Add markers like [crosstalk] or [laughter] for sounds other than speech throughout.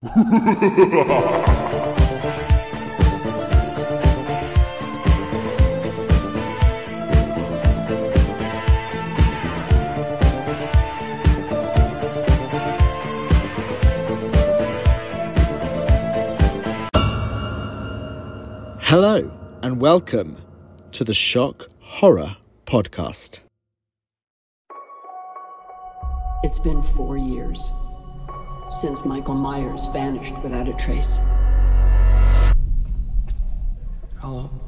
Hello, and welcome to the Shock Horror Podcast. It's been four years since Michael Myers vanished without a trace. Hello.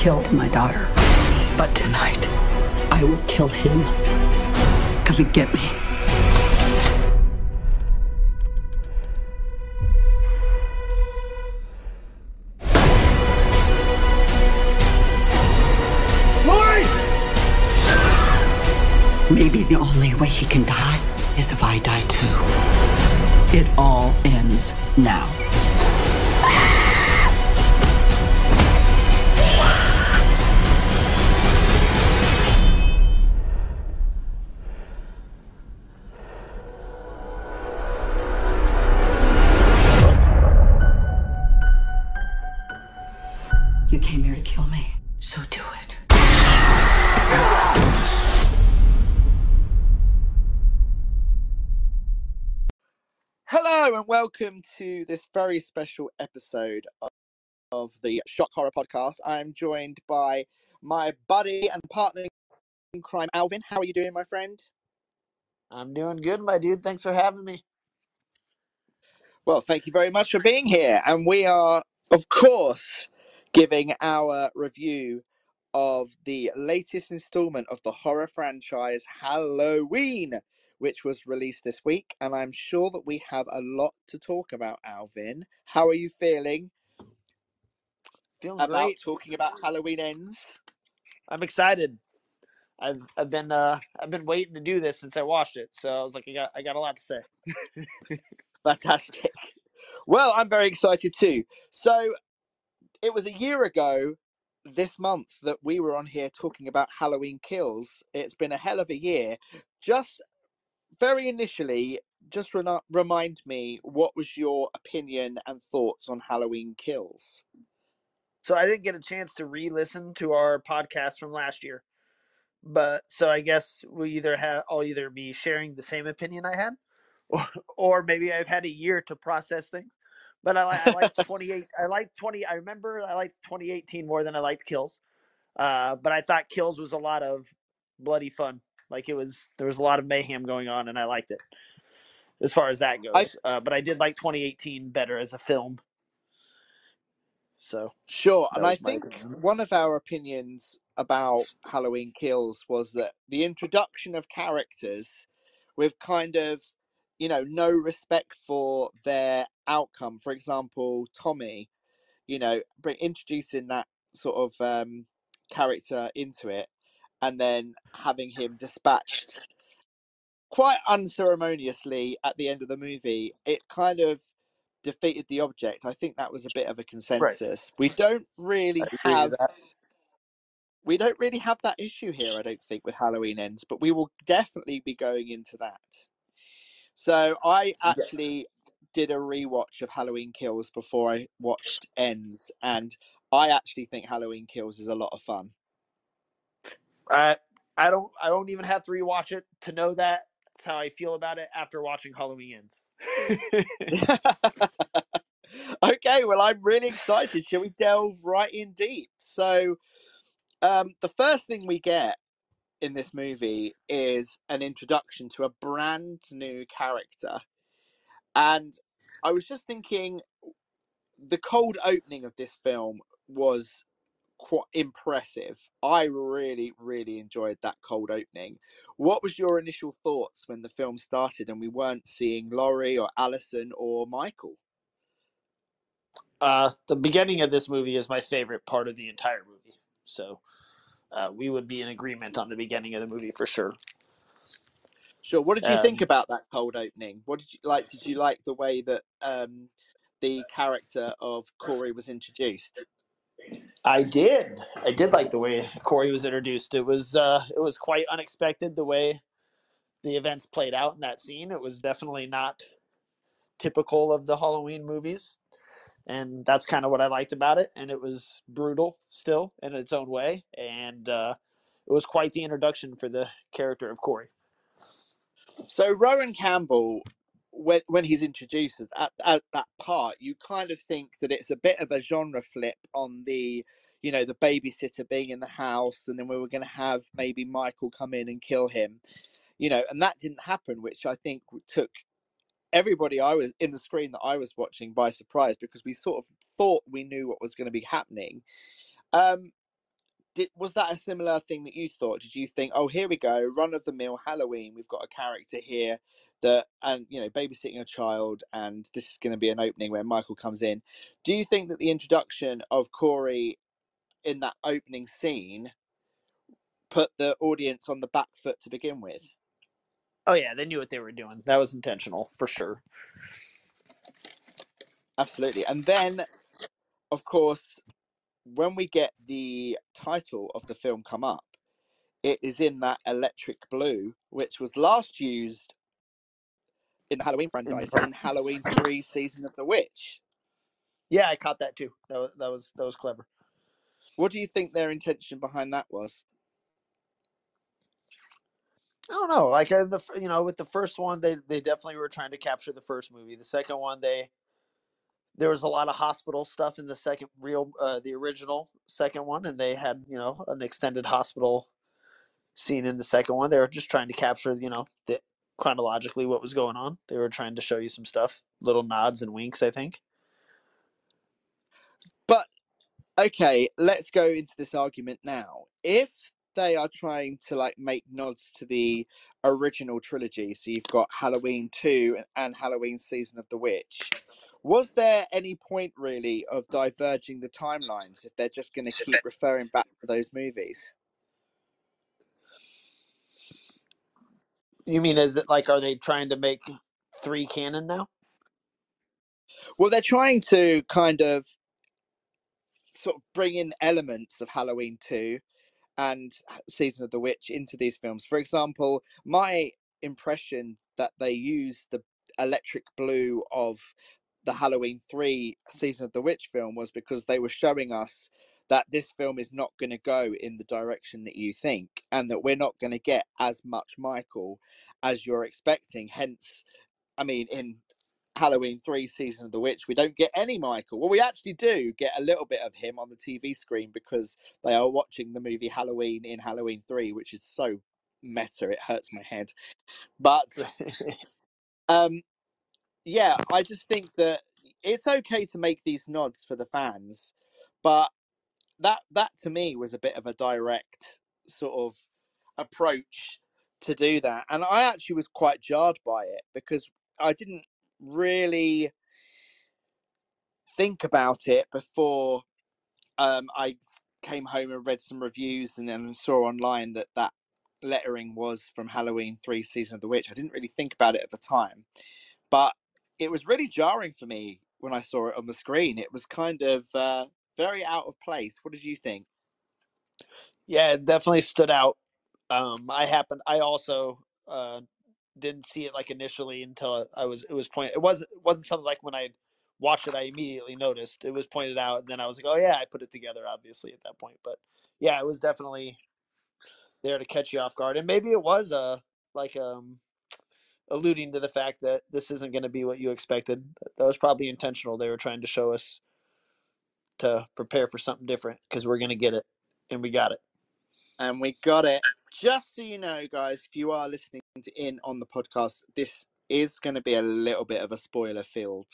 Killed my daughter. But tonight, I will kill him. Come and get me. Maybe the only way he can die is if I die too. It all ends now. Welcome to this very special episode of, of the Shock Horror Podcast. I'm joined by my buddy and partner in crime, Alvin. How are you doing, my friend? I'm doing good, my dude. Thanks for having me. Well, thank you very much for being here. And we are, of course, giving our review of the latest installment of the horror franchise Halloween, which was released this week. And I'm sure that we have a lot to talk about, Alvin. How are you feeling Feeling about great. talking about Halloween Ends? I'm excited. I've I've been uh I've been waiting to do this since I watched it, so I was like, I got I got a lot to say. [laughs] Fantastic. Well, I'm very excited too. So, it was a year ago this month that we were on here talking about Halloween Kills. It's been a hell of a year. Just very initially, just rena- remind me what was your opinion and thoughts on Halloween Kills? So I didn't get a chance to re-listen to our podcast from last year, but so I guess we either have I'll either be sharing the same opinion I had, [laughs] or or maybe I've had a year to process things. But I like I like [laughs] 28. I like 20. I remember I liked 2018 more than I liked Kills. Uh, but I thought Kills was a lot of bloody fun. Like it was there was a lot of mayhem going on, and I liked it. As far as that goes, I- uh, but I did like 2018 better as a film. So Sure, and I think opinion. one of our opinions about Halloween Kills was that the introduction of characters with kind of, you know, no respect for their outcome. For example, Tommy, you know, introducing that sort of um, character into it and then having him dispatched quite unceremoniously at the end of the movie, it kind of defeated the object. I think that was a bit of a consensus. We don't really have we don't really have that issue here, I don't think, with Halloween ends, but we will definitely be going into that. So I actually did a rewatch of Halloween Kills before I watched Ends, and I actually think Halloween Kills is a lot of fun. I I don't I don't even have to rewatch it to know that. That's how I feel about it after watching Halloween Ends. [laughs] okay, well, I'm really excited. Shall we delve right in deep? So, um, the first thing we get in this movie is an introduction to a brand new character. And I was just thinking the cold opening of this film was quite impressive. I really, really enjoyed that cold opening. What was your initial thoughts when the film started and we weren't seeing Laurie or Allyson or Michael? Uh, the beginning of this movie is my favorite part of the entire movie. So uh, we would be in agreement on the beginning of the movie for sure. Sure. What did you think Um, about that cold opening? What did you like? Did you like the way that um, the character of Corey was introduced? I did. I did like the way Corey was introduced. It was uh, it was quite unexpected the way the events played out in that scene. It was definitely not typical of the Halloween movies, and that's kind of what I liked about it. And it was brutal still in its own way, and uh, it was quite the introduction for the character of Corey. So Rohan Campbell, when when he's introduced at, at that part, you kind of think that it's a bit of a genre flip on the, you know, the babysitter being in the house, and then we were going to have maybe Michael come in and kill him, you know, and that didn't happen, which I think took everybody I was in the screen that I was watching by surprise because we sort of thought we knew what was going to be happening. Um, did was that a similar thing that you thought? Did you think, oh, here we go, run of the mill Halloween? We've got a character here that, and you know, babysitting a child, and this is going to be an opening where Michael comes in. Do you think that the introduction of Corey in that opening scene put the audience on the back foot to begin with? Oh yeah, they knew what they were doing. That was intentional for sure. Absolutely. And then, of course, when we get the title of the film come up, it is in that electric blue, which was last used in the Halloween franchise in Halloween 3 Season of the Witch. Yeah, I caught that too. That was that was that was clever. What do you think their intention behind that was? I don't know. Like uh, the you know, with the first one, they they definitely were trying to capture the first movie. The second one, they there was a lot of hospital stuff in the second real uh, the original second one, and they had you know an extended hospital scene in the second one. They were just trying to capture you know the chronologically what was going on. They were trying to show you some stuff, little nods and winks. I think. But okay, let's go into this argument now. If they are trying to like make nods to the original trilogy, so you've got Halloween 2 and Halloween Season of the Witch, was there any point really of diverging the timelines if they're just going to keep referring back to those movies? You mean is it like are they trying to make three canon now? Well, they're trying to kind of sort of bring in elements of Halloween 2 and Season of the Witch into these films. For example, my impression that they use the electric blue of the Halloween 3 Season of the Witch film was because they were showing us that this film is not going to go in the direction that you think and that we're not going to get as much Michael as you're expecting. Hence, I mean, in Halloween 3 Season of the Witch, we don't get any Michael. Well, we actually do get a little bit of him on the TV screen because they are watching the movie Halloween in Halloween 3, which is so meta, it hurts my head. But [laughs] um yeah, I just think that it's okay to make these nods for the fans, but that that to me was a bit of a direct sort of approach to do that. And I actually was quite jarred by it because I didn't really think about it before um, I came home and read some reviews and then saw online that that lettering was from Halloween 3 Season of the Witch. I didn't really think about it at the time, but it was really jarring for me when I saw it on the screen. It was kind of uh, very out of place. What did you think? Yeah, it definitely stood out. Um, I happened. I also uh, didn't see it like initially until I was. It was point. It wasn't. It wasn't something like when I watched it. I immediately noticed it was pointed out, and then I was like, "Oh yeah, I put it together." Obviously at that point, but yeah, it was definitely there to catch you off guard, and maybe it was a like um alluding to the fact that this isn't going to be what you expected. That was probably intentional. They were trying to show us to prepare for something different because we're going to get it, and we got it. and we got it. Just so you know, guys, if you are listening to in on the podcast, this is going to be a little bit of a spoiler filled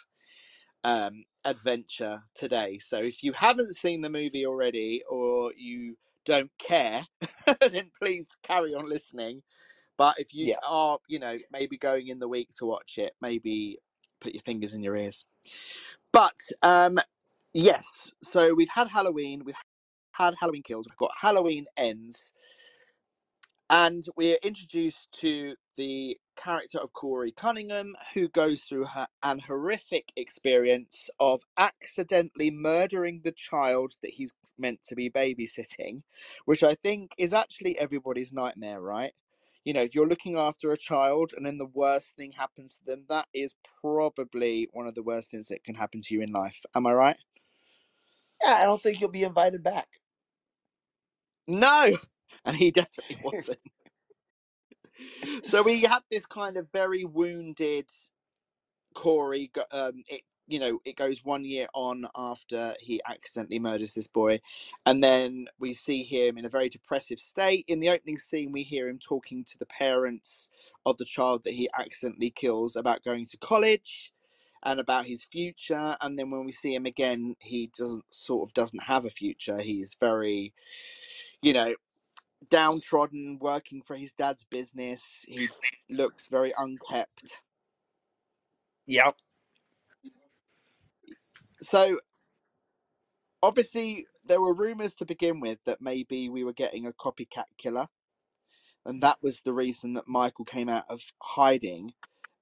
um, adventure today. So if you haven't seen the movie already or you don't care, [laughs] then please carry on listening. But if you Yeah. are, you know, maybe going in the week to watch it, maybe put your fingers in your ears. But um, yes, so we've had Halloween, we've had Halloween Kills, we've got Halloween Ends, and we're introduced to the character of Corey Cunningham, who goes through her, an horrific experience of accidentally murdering the child that he's meant to be babysitting, which I think is actually everybody's nightmare, right? You know, if you're looking after a child and then the worst thing happens to them, that is probably one of the worst things that can happen to you in life. Am I right? Yeah, I don't think you'll be invited back. No, [laughs] and he definitely [laughs] wasn't. so we had this kind of very wounded Corey. Um, it you know it goes one year on after he accidentally murders this boy, and then we see him in a very depressive state. In the opening scene, we hear him talking to the parents of the child that he accidentally kills about going to college and about his future and then when we see him again he doesn't sort of doesn't have a future he's very you know downtrodden, working for his dad's business. He looks very unkept. Yeah. So, obviously, there were rumors to begin with that maybe we were getting a copycat killer, and that was the reason that Michael came out of hiding.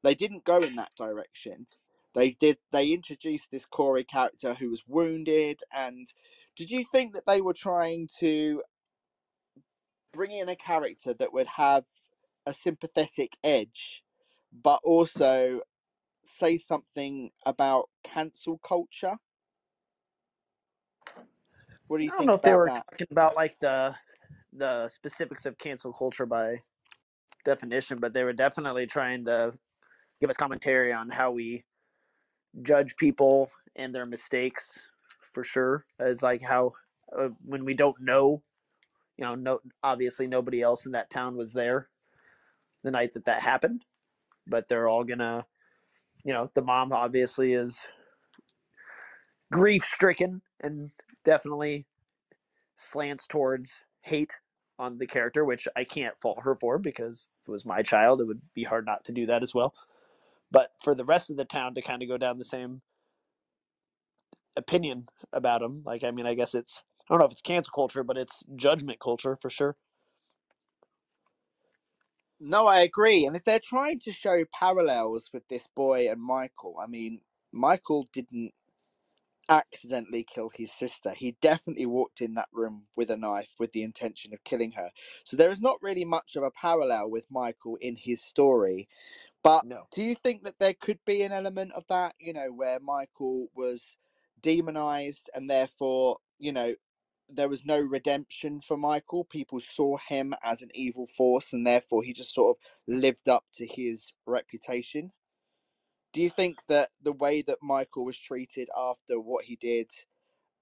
They didn't go in that direction. They did. They introduced this Corey character who was wounded, and did you think that they were trying to bring in a character that would have a sympathetic edge, but also say something about cancel culture? What do you I don't know if they were that? talking about like the the specifics of cancel culture by definition, but they were definitely trying to give us commentary on how we judge people and their mistakes for sure as like how uh, when we don't know you know no obviously nobody else in that town was there the night that that happened but they're all gonna you know the mom obviously is grief stricken and definitely slants towards hate on the character which i can't fault her for because if it was my child it would be hard not to do that as well. But for the rest of the town to kind of go down the same opinion about him like i mean i guess it's i don't know if it's cancel culture but it's judgment culture for sure No, I agree. And if they're trying to show parallels with this boy and Michael, I mean, Michael didn't accidentally kill his sister. He definitely walked in that room with a knife with the intention of killing her. So there is not really much of a parallel with Michael in his story. But no do you think that there could be an element of that, you know, where Michael was demonized and therefore, you know, there was no redemption for Michael? People saw him as an evil force and therefore he just sort of lived up to his reputation. Do you think that the way that Michael was treated after what he did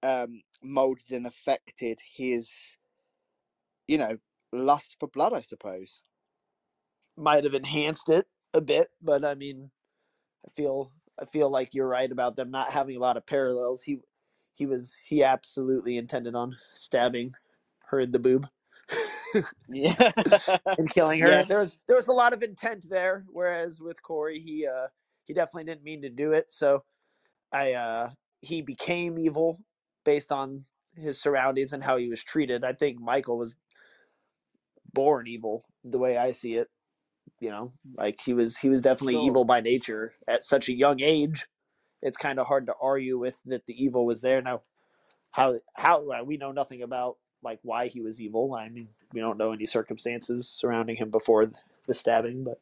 um, molded and affected his, you know, lust for blood, I suppose? might have enhanced it a bit but i mean i feel i feel like you're right about them not having a lot of parallels he he was he absolutely intended on stabbing her in the boob Yeah. [laughs] [laughs] and killing her. Yes. There was there was a lot of intent there, whereas with Corey, he uh he definitely didn't mean to do it. So I uh he became evil based on his surroundings and how he was treated. I think Michael was born evil, is the way I see it. You know, like he was he was definitely Sure. evil by nature at such a young age. It's kind of hard to argue with that the evil was there. Now, how how uh, we know nothing about like why he was evil. I mean, we don't know any circumstances surrounding him before the stabbing, but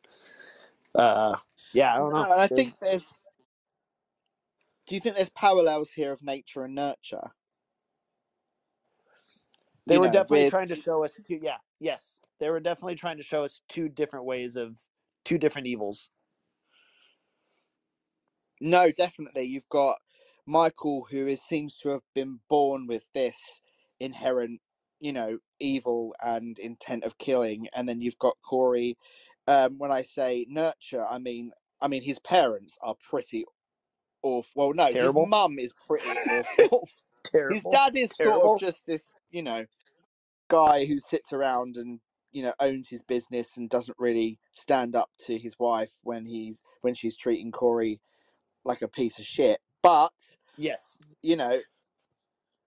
uh, yeah, I don't know. No, and I think there's. Do you think there's parallels here of nature and nurture? they you were know, definitely with- trying to show us two. Yeah, yes, they were definitely trying to show us two different ways of two different evils No, definitely. You've got Michael, who is seems to have been born with this inherent, you know, evil and intent of killing, and then you've got Corey. Um, when I say nurture, I mean, I mean his parents are pretty awful. Well, no, Terrible. his mum is pretty awful. [laughs] Terrible. his dad is sort of just this, you know, guy who sits around and you know owns his business and doesn't really stand up to his wife when he's when she's treating Corey like a piece of shit. But Yes. you know,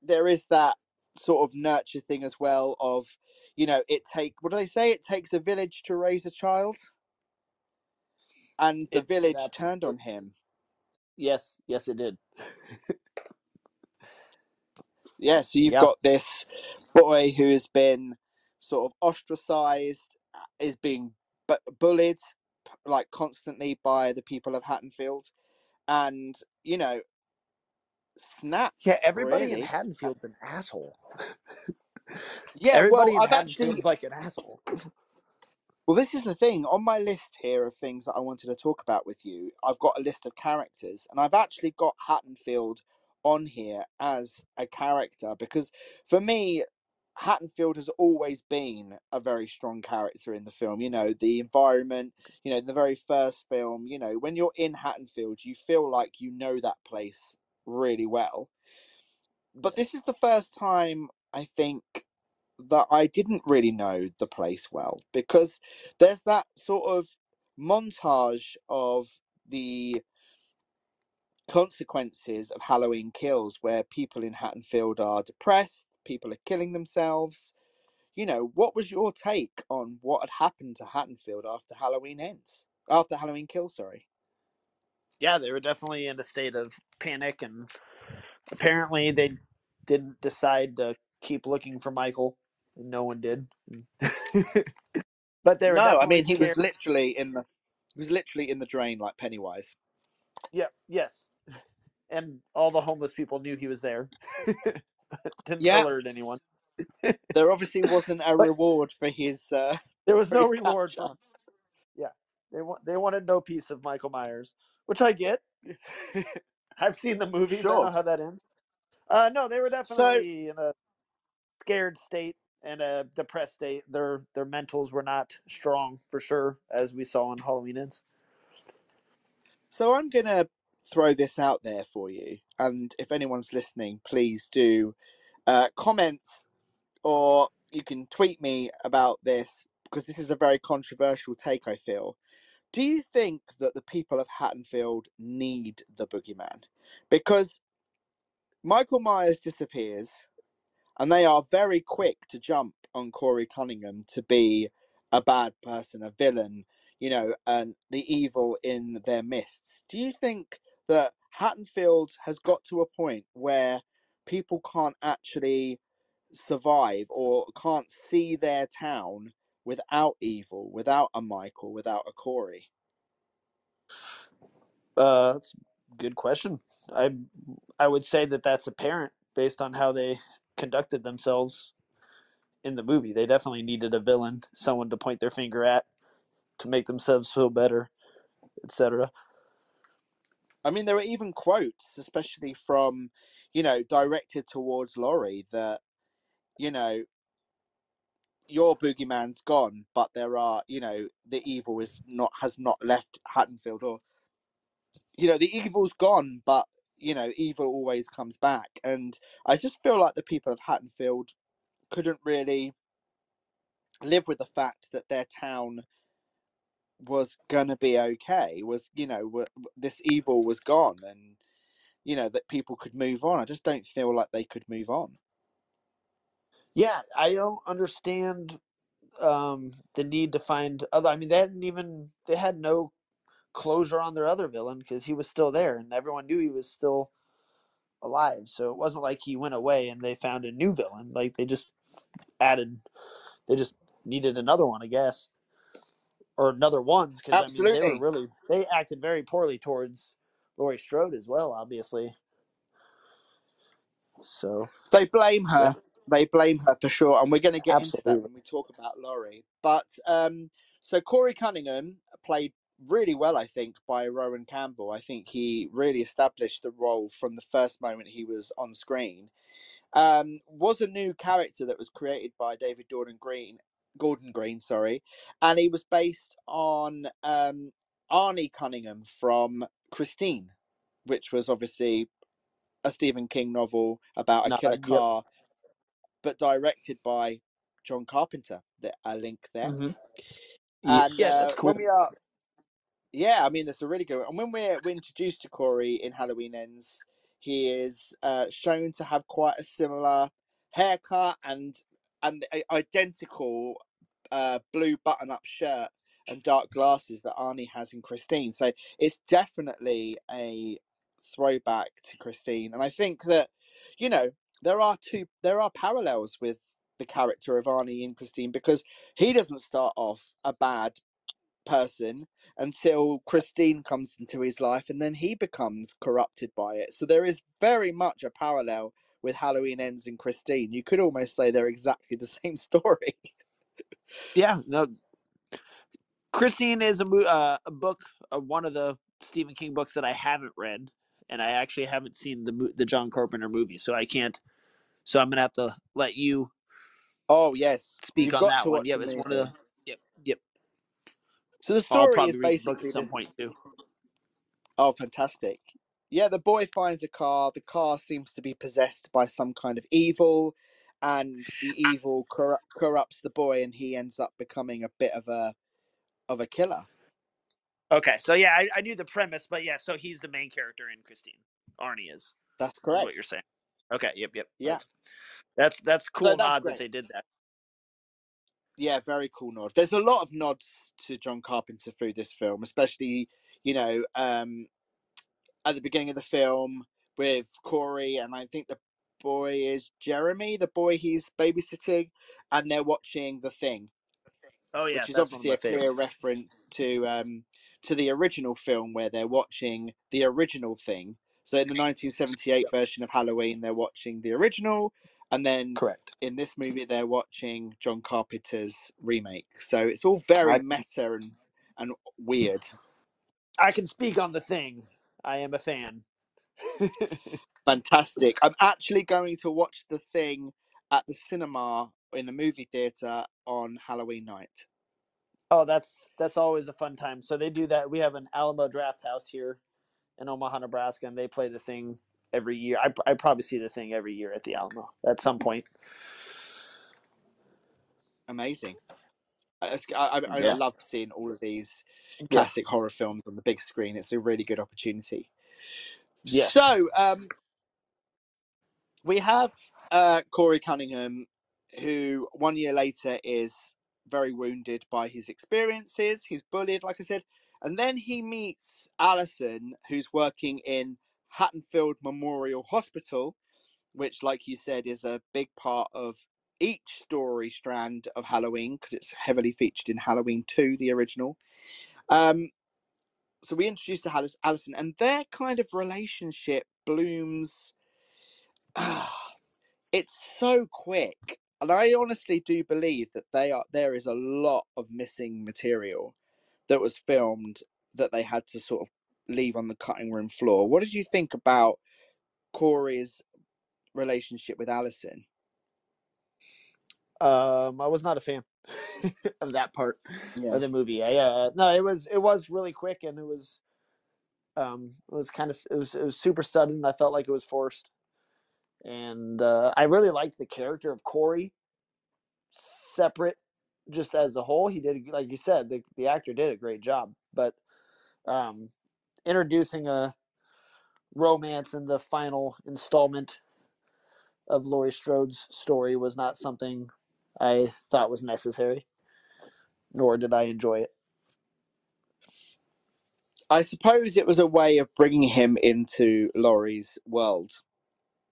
there is that sort of nurture thing as well of you know it take what do they say it takes a village to raise a child and the It- village turned on him Yes. Yes, it did. yeah so you've Yeah. got this boy who has been sort of ostracized is being bu- bullied like constantly by the people of haddonfield and you know snap Yeah. Everybody really. in Haddonfield's an asshole. yeah Everybody well in i've actually Haddonfield's like an asshole. Well, this is the thing. On my list here of things that I wanted to talk about with you, I've got a list of characters, and I've actually got Haddonfield on here as a character because for me, Haddonfield has always been a very strong character in the film. You know, the environment, you know, the very first film, you know, when you're in Haddonfield, you feel like you know that place really well. But this is the first time I think that I didn't really know the place well because there's that sort of montage of the consequences of Halloween kills where people in Haddonfield are depressed, people are killing themselves. You know, what was your take on what had happened to Haddonfield after Halloween ends? After Halloween kill, sorry. yeah, they were definitely in a state of panic, and apparently they didn't decide to keep looking for Michael, and no one did. [laughs] but there. no, I mean he was literally in the he was literally in the drain like Pennywise. Yeah, yes, [laughs] and all the homeless people knew he was there. [laughs] [laughs] didn't Yeah. alert anyone. [laughs] There obviously wasn't a reward for his uh There was no reward. For. Yeah, they want they wanted no piece of Michael Myers, which I get. [laughs] I've seen the movies. I Sure. know how that ends. Uh, no, they were definitely in a scared state and a depressed state. Their their mentals were not strong for sure, as we saw in Halloween Ends. So I'm going to throw this out there for you. And if anyone's listening, please do uh, comment or you can tweet me about this because this is a very controversial take, I feel. Do you think that the people of Haddonfield need the boogeyman? Because Michael Myers disappears and they are very quick to jump on Corey Cunningham to be a bad person, a villain, you know, and the evil in their midst. Do you think that Haddonfield has got to a point where people can't actually survive or can't see their town without evil, without a Michael, without a Corey? Uh, that's a good question. I I would say that that's apparent based on how they conducted themselves in the movie. They definitely needed a villain, someone to point their finger at, to make themselves feel better, etc. I mean, there are even quotes, especially from, you know, directed towards Laurie, that, you know, your boogeyman's gone, but there are, you know, the evil is not has not left Haddonfield, or, you know, the evil's gone, but you know, evil always comes back, and I just feel like the people of Haddonfield couldn't really live with the fact that their town was gonna be okay was you know this evil was gone and you know that people could move on i just don't feel like they could move on Yeah, I don't understand um, the need to find other. I mean, they hadn't even they had no closure on their other villain because he was still there, and everyone knew he was still alive. So it wasn't like he went away and they found a new villain. Like they just added, they just needed another one, I guess, or another ones because I mean they were really they acted very poorly towards Laurie Strode as well, obviously. So they blame her Yeah. they blame her for sure and we're going to get into that when we talk about laurie but um so corey cunningham played really well, I think, by Rohan Campbell. I think he really established the role from the first moment he was on screen. Um, was a new character that was created by David Gordon Green, Gordon Green, sorry, and he was based on um, Arnie Cunningham from Christine, which was obviously a Stephen King novel about a No, killer car, but directed by John Carpenter. A link there. Mhm. And yeah, that's uh, cool. when we are, yeah, I mean that's a really good. one. And when we're we're introduced to Corey in Halloween Ends, he is uh, shown to have quite a similar haircut and and a- identical uh, blue button-up shirt and dark glasses that Arnie has in Christine. So it's definitely a throwback to Christine, and I think that you know there are two there are parallels with the character of Arnie in Christine because he doesn't start off a bad person until Christine comes into his life and then he becomes corrupted by it. So there is very much a parallel with Halloween Ends and Christine. You could almost say they're exactly the [laughs] same story. Yeah, no. Christine is a uh, a book, uh, one of the Stephen King books that I haven't read, and I actually haven't seen the the John Carpenter movie, so I can't. So I'm gonna have to let you Oh yes, speak You've on that one. Yep, it's one of the. Yep, yep. So the story is probably read the book basically at some this. point too. Oh, fantastic. Yeah, the boy finds a car. The car seems to be possessed by some kind of evil, and the evil corru- corrupts the boy, and he ends up becoming a bit of a of a killer. Okay, so yeah, I, I knew the premise, but yeah, so he's the main character in Christine. Arnie is. That's Is correct. what you're saying. Okay. Yep. Yep. Yeah. okay. That's that's cool that's nod great. that they did that. Yeah, very cool nod. There's a lot of nods to John Carpenter through this film, especially you know um, at the beginning of the film with Corey, and I think the boy is Jeremy, the boy he's babysitting, and they're watching The Thing. Oh yeah, which is obviously a clear favorites. reference to um to the original film where they're watching the original thing. So in the 1978 version of Halloween, they're watching the original, and then Correct. in this movie, they're watching John Carpenter's remake. So it's all very I- meta and and weird. [laughs] I can speak on the thing. I am a fan. Fantastic. I'm actually going to watch the thing at the cinema in the movie theater on Halloween night. Oh, that's that's always a fun time. So they do that. We have an Alamo Drafthouse here in Omaha, Nebraska, and they play the thing every year. I I probably see the thing every year at the Alamo at some point. Amazing. I, I, I, Yeah. I love seeing all of these Yeah. classic horror films on the big screen. It's a really good opportunity. Yes. So um, we have uh, Corey Cunningham, who one year later is very wounded by his experiences. He's bullied, like I said, and then he meets Allyson, who's working in Haddonfield Memorial Hospital, which, like you said, is a big part of each story strand of Halloween because it's heavily featured in Halloween 2, the original. Um, so we introduced to Alice- Allyson, and their kind of relationship blooms. [sighs] it's so quick, and I honestly do believe that they are. There is a lot of missing material that was filmed that they had to sort of leave on the cutting room floor. What did you think about Corey's relationship with Allyson? Um, I was not a fan [laughs] of that part Yeah. of the movie. I, uh, no, it was it was really quick and it was um it was kind of it was it was super sudden. I felt like it was forced, and uh, I really liked the character of Corey. Separate, just as a whole, he did like you said. The the actor did a great job, but um, introducing a romance in the final installment of Laurie Strode's story was not something I thought was necessary, nor did I enjoy it. I suppose it was a way of bringing him into Laurie's world.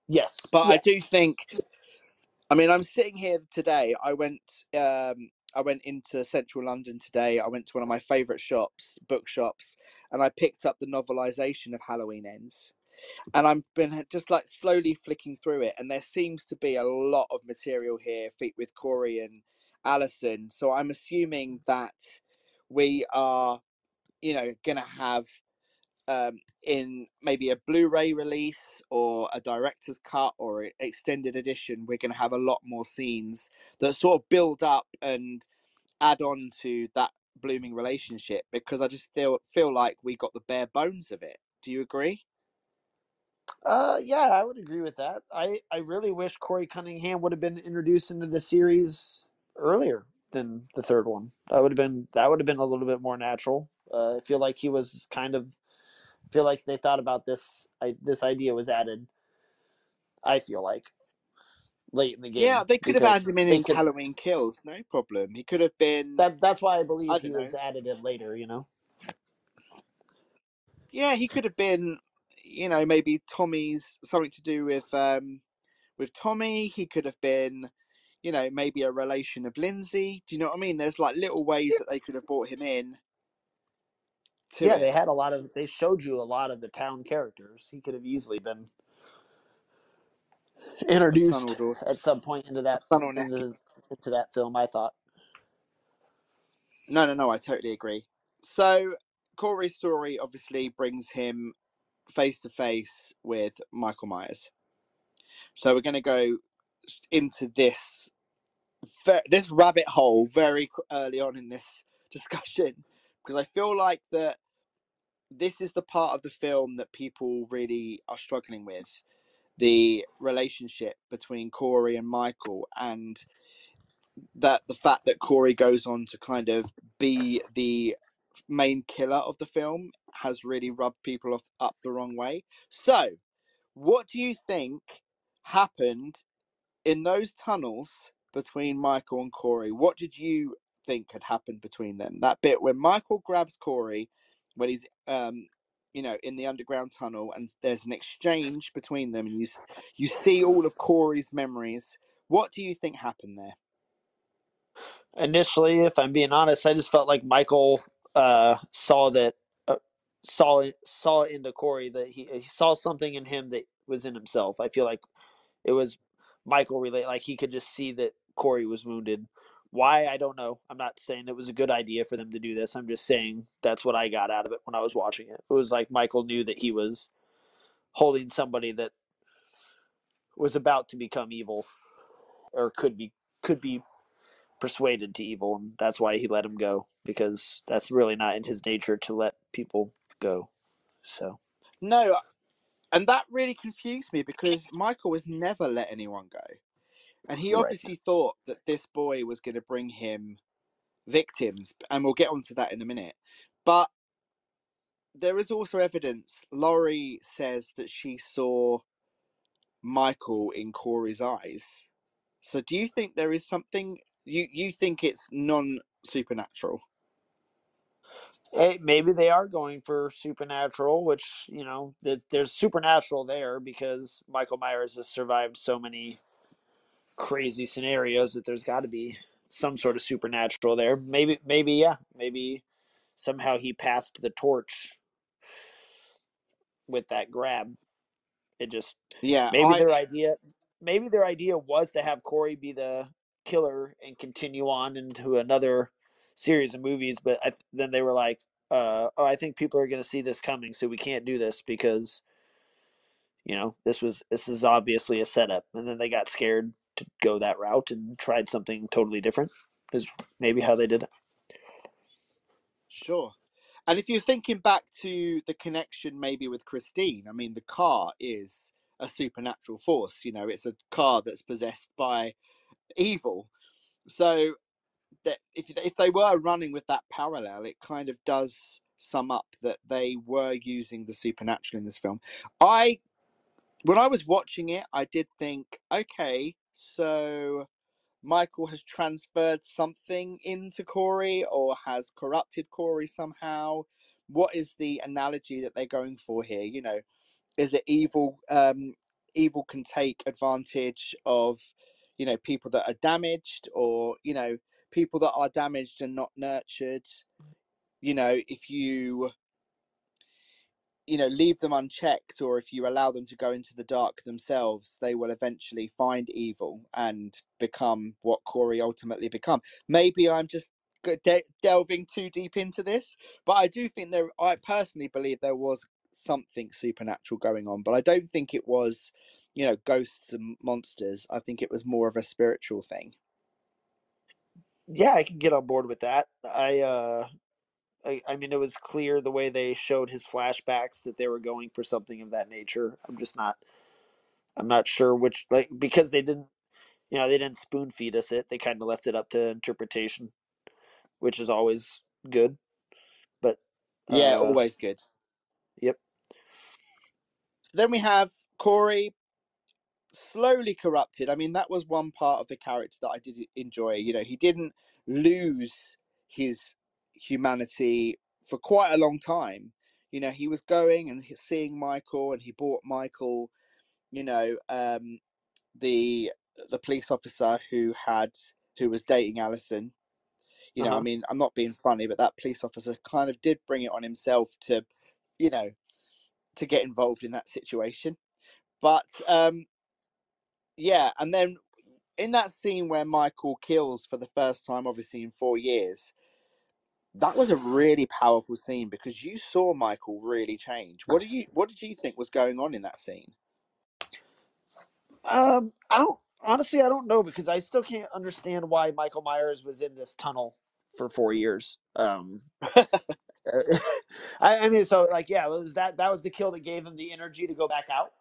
Yes, But I do think, I mean, I'm sitting here today. I went, um, I went into central London today. I went to one of my favourite shops, bookshops, and I picked up the novelization of Halloween Ends. And I've been just like slowly flicking through it, and there seems to be a lot of material here with Corey and Allyson. So I'm assuming that we are you know, to have um, in maybe a Blu-ray release or a director's cut or extended edition, we're to have a lot more scenes that sort of build up and add on to that blooming relationship because I just feel feel like we got the bare bones of it. Do you agree? Uh, yeah, I would agree with that. I I really wish Corey Cunningham would have been introduced into the series earlier than the third one. That would have been that would have been a little bit more natural. Uh, I feel like he was kind of I feel like they thought about this. I, this idea was added. I feel like late in the game. Yeah, they could have had him in in could- Halloween Kills, no problem. He could have been. That that's why I believe I he don't was added in later. You know. Yeah, he could have been. You know, maybe Tommy's something to do with um with Tommy. He could have been. You know, maybe a relation of Lindsay. Do you know what I mean? There's like little ways that they could have brought him in. Yeah, it. they had a lot of. They showed you a lot of the town characters. He could have easily been introduced at some point into that into, into that film. I thought. No, no, no. I totally agree. So Corey's story obviously brings him face to face with Michael Myers. So we're going to go into this this rabbit hole very early on in this [laughs] discussion because I feel like that this is the part of the film that people really are struggling with the relationship between Corey and Michael and that the fact that Corey goes on to kind of be the main killer of the film has really rubbed people off up the wrong way. So, what do you think happened in those tunnels between Michael and Corey? What did you think had happened between them? That bit when Michael grabs Corey when he's um you know in the underground tunnel and there's an exchange between them and you you see all of Corey's memories. What do you think happened there? Initially, if I'm being honest, I just felt like Michael uh, saw that saw saw into Corey that he, he saw something in him that was in himself. I feel like it was Michael relate like he could just see that Corey was wounded. Why I don't know. I'm not saying it was a good idea for them to do this. I'm just saying that's what I got out of it when I was watching it. It was like Michael knew that he was holding somebody that was about to become evil or could be could be persuaded to evil and that's why he let him go because that's really not in his nature to let people go. So No, and that really confused me because Michael has never let anyone go. And he Right. obviously thought that this boy was going to bring him victims, and we'll get onto that in a minute. But there is also evidence. Laurie says that she saw Michael in Corey's eyes. So do you think there is something you you think it's non supernatural? Hey, maybe they are going for supernatural, which you know, there's, there's supernatural there because Michael Myers has survived so many crazy scenarios that there's got to be some sort of supernatural there. Maybe, maybe, yeah, maybe somehow he passed the torch with that grab. It just Yeah, oh, maybe I, their idea, maybe their idea was to have Corey be the killer and continue on into another series of movies, but th- then they were like, uh, "Oh, I think people are going to see this coming, so we can't do this because, you know, this was this is obviously a setup." And then they got scared to go that route and tried something totally different. Is maybe how they did it. Sure. And if you're thinking back to the connection maybe with Christine, I mean, the car is a supernatural force. You know, it's a car that's possessed by evil. So that if if they were running with that parallel, it kind of does sum up that they were using the supernatural in this film. I when I was watching it, I did think, okay, so Michael has transferred something into Corey or has corrupted Corey somehow. What is the analogy that they're going for here? You know, is it evil? Um, evil can take advantage of, you know, people that are damaged, or you know, people that are damaged and not nurtured. You know, if you you know leave them unchecked or if you allow them to go into the dark themselves they will eventually find evil and become what corey ultimately become maybe i'm just de- delving too deep into this, but I do think there. I personally believe there was something supernatural going on, but I don't think it was, you know, ghosts and monsters. I think it was more of a spiritual thing. Yeah, I can get on board with that. I uh I, I mean it was clear the way they showed his flashbacks that they were going for something of that nature. I'm just not I'm not sure which like because they didn't you know, they didn't spoon feed us it. They kind of left it up to interpretation, which is always good. But Yeah, uh, always good. Yep. So then we have Corey slowly corrupted. I mean, that was one part of the character that I did enjoy. You know, he didn't lose his humanity for quite a long time. You know, he was going and seeing Michael, and he bought Michael. You know, um, the the police officer who had who was dating Allyson. You know, I Uh-huh. mean, I'm not being funny, but that police officer kind of did bring it on himself to, you know, to get involved in that situation. But um, yeah, and then in that scene where Michael kills for the first time, obviously in four years, that was a really powerful scene because you saw Michael really change. What do you what did you think was going on in that scene? Um, I don't honestly. I don't know because I still can't understand why Michael Myers was in this tunnel for four years. Um, [laughs] [laughs] I, I mean, so like, yeah, it was that that was the kill that gave him the energy to go back out.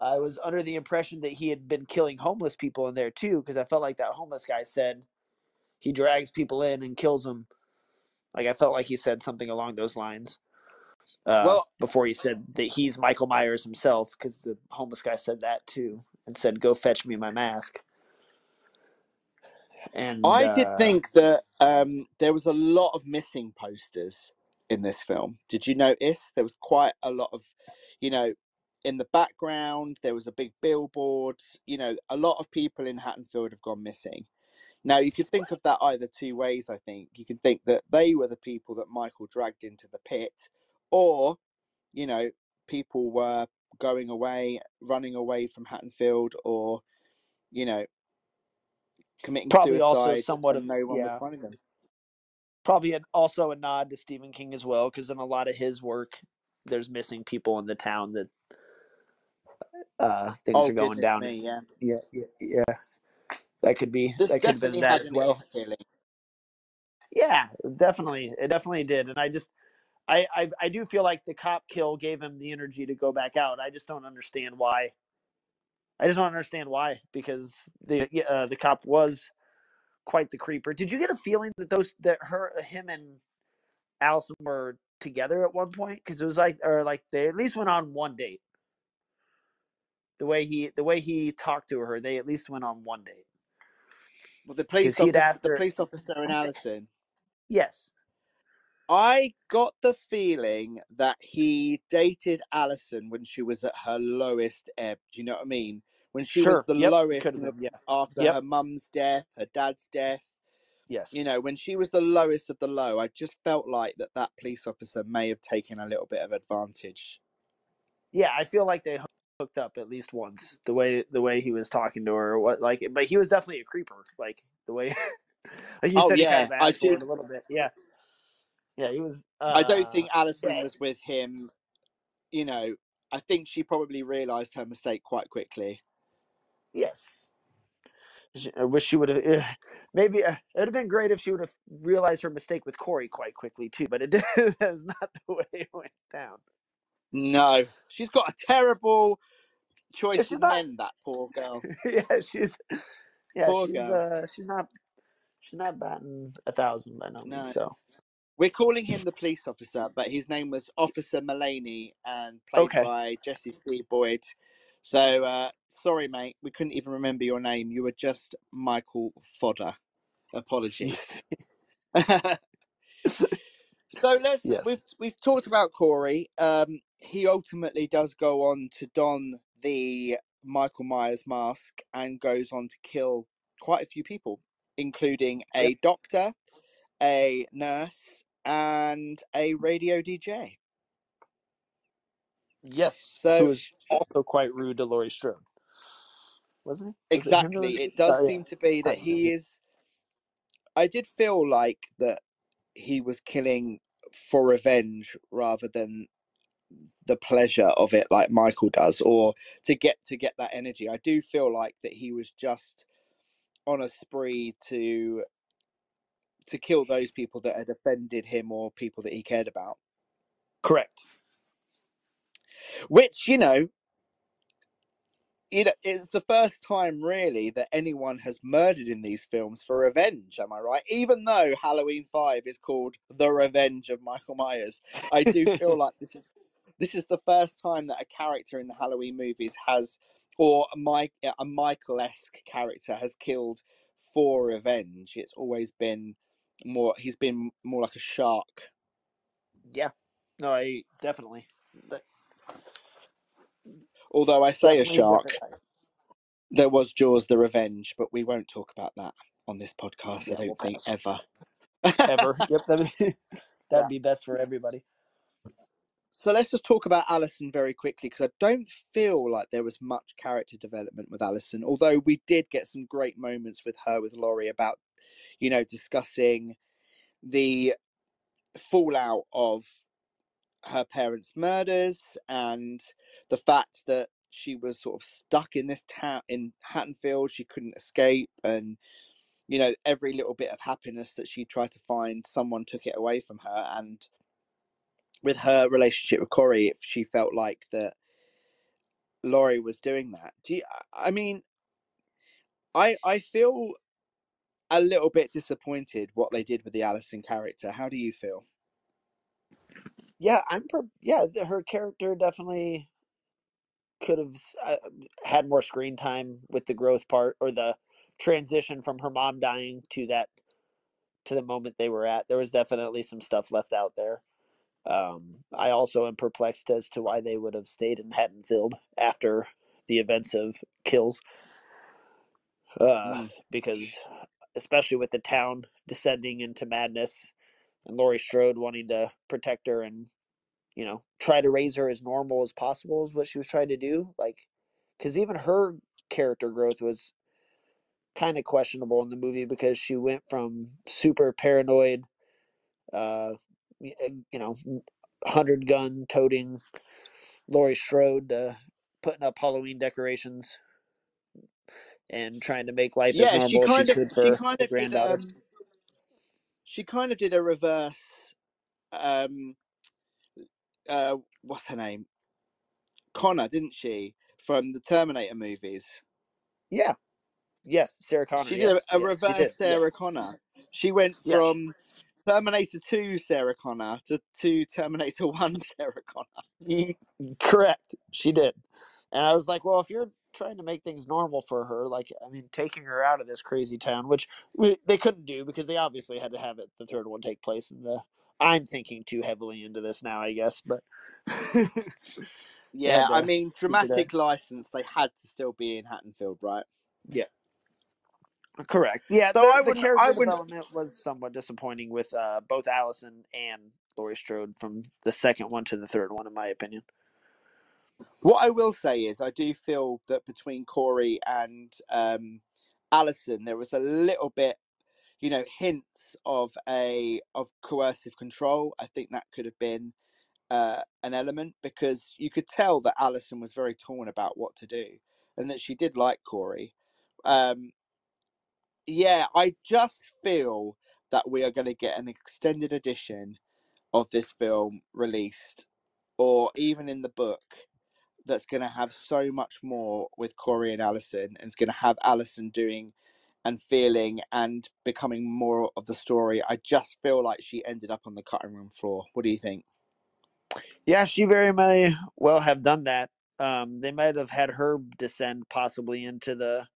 I was under the impression that he had been killing homeless people in there too, because I felt like that homeless guy said he drags people in and kills them. Like I felt like he said something along those lines. Uh, Well- before he said that he's Michael Myers himself, because the homeless guy said that too, and said, "Go fetch me my mask." And I did uh, think that um, there was a lot of missing posters in this film. Did you notice there was quite a lot of, you know, in the background there was a big billboard. You know, a lot of people in Haddonfield have gone missing. Now you could think of that either two ways. I think you can think that they were the people that Michael dragged into the pit, or, you know, people were going away, running away from Haddonfield, or, you know, committing Probably also somewhat of- no one was yeah. finding them. probably an, also a nod to Stephen King as well, because in a lot of his work, there's missing people in the town that uh, things oh, are going down. Me, yeah. Yeah, yeah, yeah. That could be. This that could have been that as well. feeling. Yeah, definitely. It definitely did. And I just I, I I do feel like the cop kill gave him the energy to go back out. I just don't understand why. I just don't understand why because the uh, the cop was quite the creeper. Did you get a feeling that those that her him and Allyson were together at one point? Because it was like or like they at least went on one date. The way he the way he talked to her, they at least went on one date. Well, the police officer, asked the police officer and. Allyson. Yes. I got the feeling that he dated Allyson when she was at her lowest ebb. Do you know what I mean? When she was the Yep, lowest could you have know, been, yeah. after Yep. her mum's death, her dad's death. Yes. You know, when she was the lowest of the low, I just felt like that that police officer may have taken a little bit of advantage. yeah, I feel like they hooked up at least once. The way the way he was talking to her, what like, but he was definitely a creeper. Like the way, [laughs] like you Oh, said, he yeah, kind of I do- a little bit. Yeah, yeah, he was. Uh, I don't think Allyson yeah. was with him. You know, I think she probably realised her mistake quite quickly. Yes. I wish she would have. Uh, maybe uh, it would have been great if she would have realized her mistake with Corey quite quickly too. But it [laughs] that was not the way it went down. No, she's got a terrible choice in not- men. That poor girl. [laughs] yeah, she's. Yeah, Poor she's. girl. Uh, she's not. She's not batting a thousand by no No. means. So We're calling him the police officer, but his name was Officer Mullaney and played Okay. by Jesse C. Boyd. So uh, sorry, mate, we couldn't even remember your name. You were just Michael Fodder. Apologies. [laughs] [laughs] so let's Yes. we've we've talked about Corey. Um, he ultimately does go on to don the Michael Myers mask and goes on to kill quite a few people, including a doctor, a nurse, and a radio DJ. Yes. So- who was also quite rude to Laurie Strode, wasn't he? Was it Exactly. was- It does Oh, yeah. seem to be that he is I did feel like that he was killing for revenge rather than the pleasure of it like Michael does or to get to get that energy. I do feel like that he was just on a spree to to kill those people that had offended him or people that he cared about. Correct. Which, you know, you know, it's the first time really that anyone has murdered in these films for revenge. Am I right? Even though Halloween Five is called The Revenge of Michael Myers, I do [laughs] feel like this is this is the first time that a character in the Halloween movies has, or a Mike a Michael esque character has killed for revenge. It's always been more. He's been more like a shark. Yeah. No, I definitely. Although I say a shark, there was Jaws: The Revenge, but we won't talk about that on this podcast. Yeah, I don't we'll think ever. Ever. yep. That'd, be, [laughs] [laughs] that'd Yeah. be best for everybody. So let's just talk about Allyson very quickly because I don't feel like there was much character development with Allyson. Although we did get some great moments with her with Laurie about, you know, discussing the fallout of her parents' murders and the fact that she was sort of stuck in this town in Haddonfield. She couldn't escape, and you know, every little bit of happiness that she tried to find, someone took it away from her. And with her relationship with Corey, if she felt like that Laurie was doing that. Do you, I mean, I I feel a little bit disappointed what they did with the Allyson character. How do you feel? Yeah, I'm. Per- yeah, her character definitely could have uh, had more screen time with the growth part or the transition from her mom dying to that to the moment they were at. There was definitely some stuff left out there. Um, I also am perplexed as to why they would have stayed in Haddonfield after the events of Kills, uh, Mm. because especially with the town descending into madness and Laurie Strode wanting to protect her and you know try to raise her as normal as possible is what she was trying to do. Like, because even her character growth was kind of questionable in the movie because she went from super paranoid, uh, uh, you know, hundred gun toting Laurie Strode to putting up Halloween decorations and trying to make life as normal she as she of could she for kind her of did granddaughter. um she kind of did a reverse um uh what's her name Connor, didn't she, from the Terminator movies? yeah. Yes, Sarah Connor. she yes, did a, a yes, reverse did. Yeah. Sarah Connor. She went Yeah. Terminator 2 Sarah Connor to, to Terminator [laughs] 1 Sarah Connor. Correct. She did. And I was like, well, if you're trying to make things normal for her, like, I mean, taking her out of this crazy town, which we, they couldn't do because they obviously had to have it, the third one take place. And the, I'm thinking too heavily into this now, I guess, but [laughs] Yeah, had I mean, dramatic license, they had to still be in Haddonfield, right? yeah. Correct. Yeah, So the, I wouldn't- character I wouldn't- development was somewhat disappointing with uh, both Allyson and Laurie Strode from the second one to the third one, in my opinion. What I will say is, I do feel that between Corey and um, Allyson, there was a little bit, you know, hints of a of coercive control. I think that could have been uh, an element because you could tell that Allyson was very torn about what to do, and that she did like Corey. Um, yeah, I just feel that we are going to get an extended edition of this film released, or even in the book, that's going to have so much more with Corey and Allyson, and it's going to have Allyson doing and feeling and becoming more of the story. I just feel like she ended up on the cutting room floor. What do you think? Yeah, she very may well have done that. Um, they might have had her descend possibly into the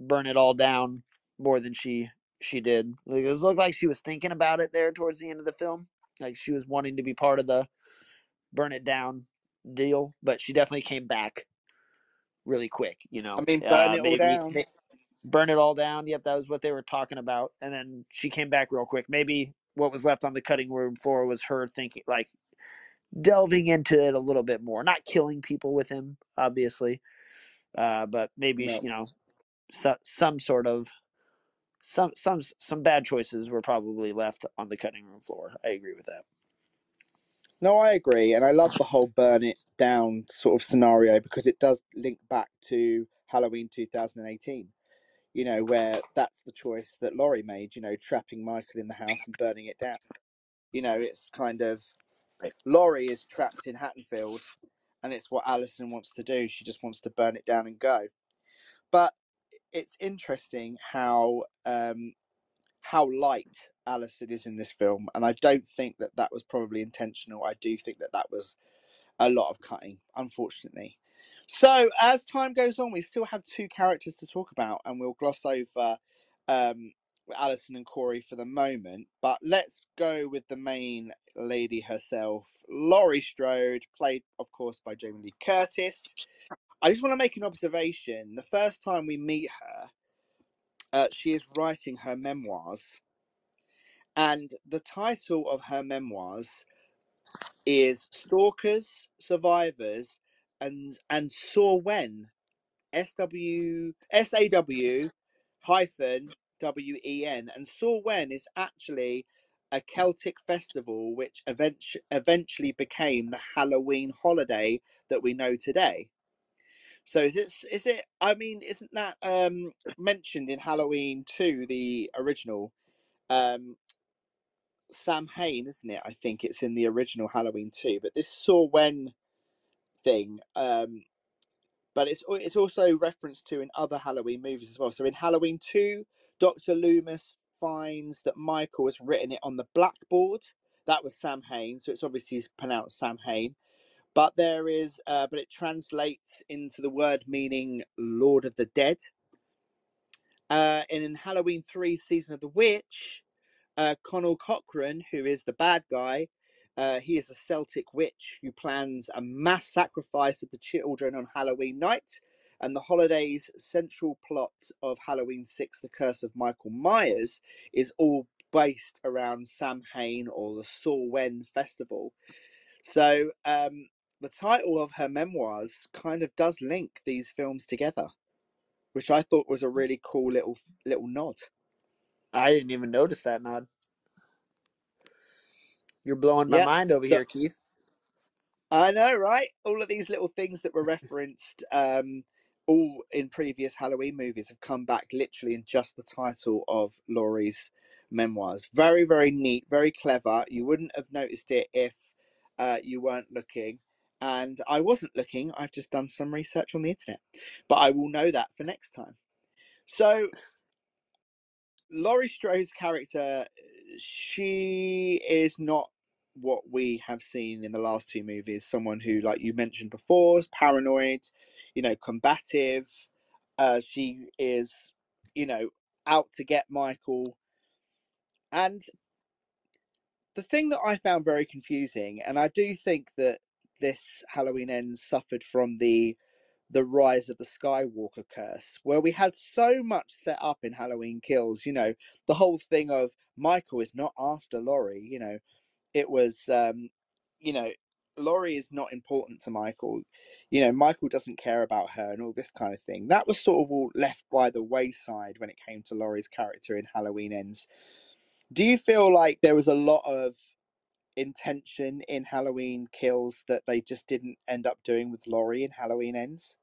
burn it all down more than she she did. Like, it looked like she was thinking about it there towards the end of the film, like she was wanting to be part of the burn it down deal, but she definitely came back really quick. You know, I mean, burn Uh, it all down. they- burn it all down. Yep, that was what they were talking about, and then she came back real quick. Maybe what was left on the cutting room floor was her thinking like delving into it a little bit more, not killing people with him, obviously, uh, but maybe No. you know so, some sort of some some some bad choices were probably left on the cutting room floor. I agree with that. No, I agree, and I love the whole burn it down sort of scenario because it does link back to Halloween 2018. You know, where that's the choice that Laurie made. You know, trapping Michael in the house and burning it down. You know, it's kind of Laurie is trapped in Haddonfield, and it's what Allyson wants to do. She just wants to burn it down and go. But it's interesting how um, how light Allyson is in this film, and I don't think that that was probably intentional. I do think that that was a lot of cutting, unfortunately. So as time goes on, we still have two characters to talk about, and we'll gloss over um, Allyson and Corey for the moment. But let's go with the main lady herself, Laurie Strode, played, of course, by Jamie Lee Curtis. I just want to make an observation. The first time we meet her, uh, she is writing her memoirs, and the title of her memoirs is "Stalkers, Survivors, and and Saw When." S W S A W hyphen W E N, and Saw When is actually a Celtic festival which eventually eventually became the Halloween holiday that we know today. So is it is it? I mean, isn't that um, mentioned in Halloween two, the original? Um, Sam Hain, isn't it? I think it's in the original Halloween two, but this saw when thing. Um, but it's it's also referenced to in other Halloween movies as well. So in Halloween two, Doctor Loomis finds that Michael has written it on the blackboard. That was Sam Hain, so it's obviously pronounced Sam Hain. But there is, uh, but it translates into the word meaning Lord of the Dead. Uh, and in Halloween 3 Season of the Witch, uh, Conal Cochran, who is the bad guy, uh, he is a Celtic witch who plans a mass sacrifice of the children on Halloween night. And the holiday's central plot of Halloween 6, The Curse of Michael Myers, is all based around samhain or the Samhain Festival. So um, the title of her memoirs kind of does link these films together, which I thought was a really cool little little nod. I didn't even notice that nod. You're blowing my Yeah, mind over so- here, Keith. I know, right? All of these little things that were referenced, um, all in previous Halloween movies, have come back literally in just the title of Laurie's memoirs. Very, very neat, very clever. You wouldn't have noticed it if uh, you weren't looking. And I wasn't looking, I've just done some research on the internet. But I will know that for next time. So, Laurie Strode's character, she is not what we have seen in the last two movies. Someone who, like you mentioned before, is paranoid, you know, combative. Uh, she is, you know, out to get Michael. And the thing that I found very confusing, and I do think that this Halloween Ends suffered from the the rise of the Skywalker curse, where we had so much set up in Halloween Kills. You know, the whole thing of Michael is not after Laurie. You know, it was, um, you know, Laurie is not important to Michael. You know, Michael doesn't care about her and all this kind of thing. That was sort of all left by the wayside when it came to Laurie's character in Halloween Ends. Do you feel like there was a lot of intention in Halloween Kills that they just didn't end up doing with Laurie in Halloween Ends?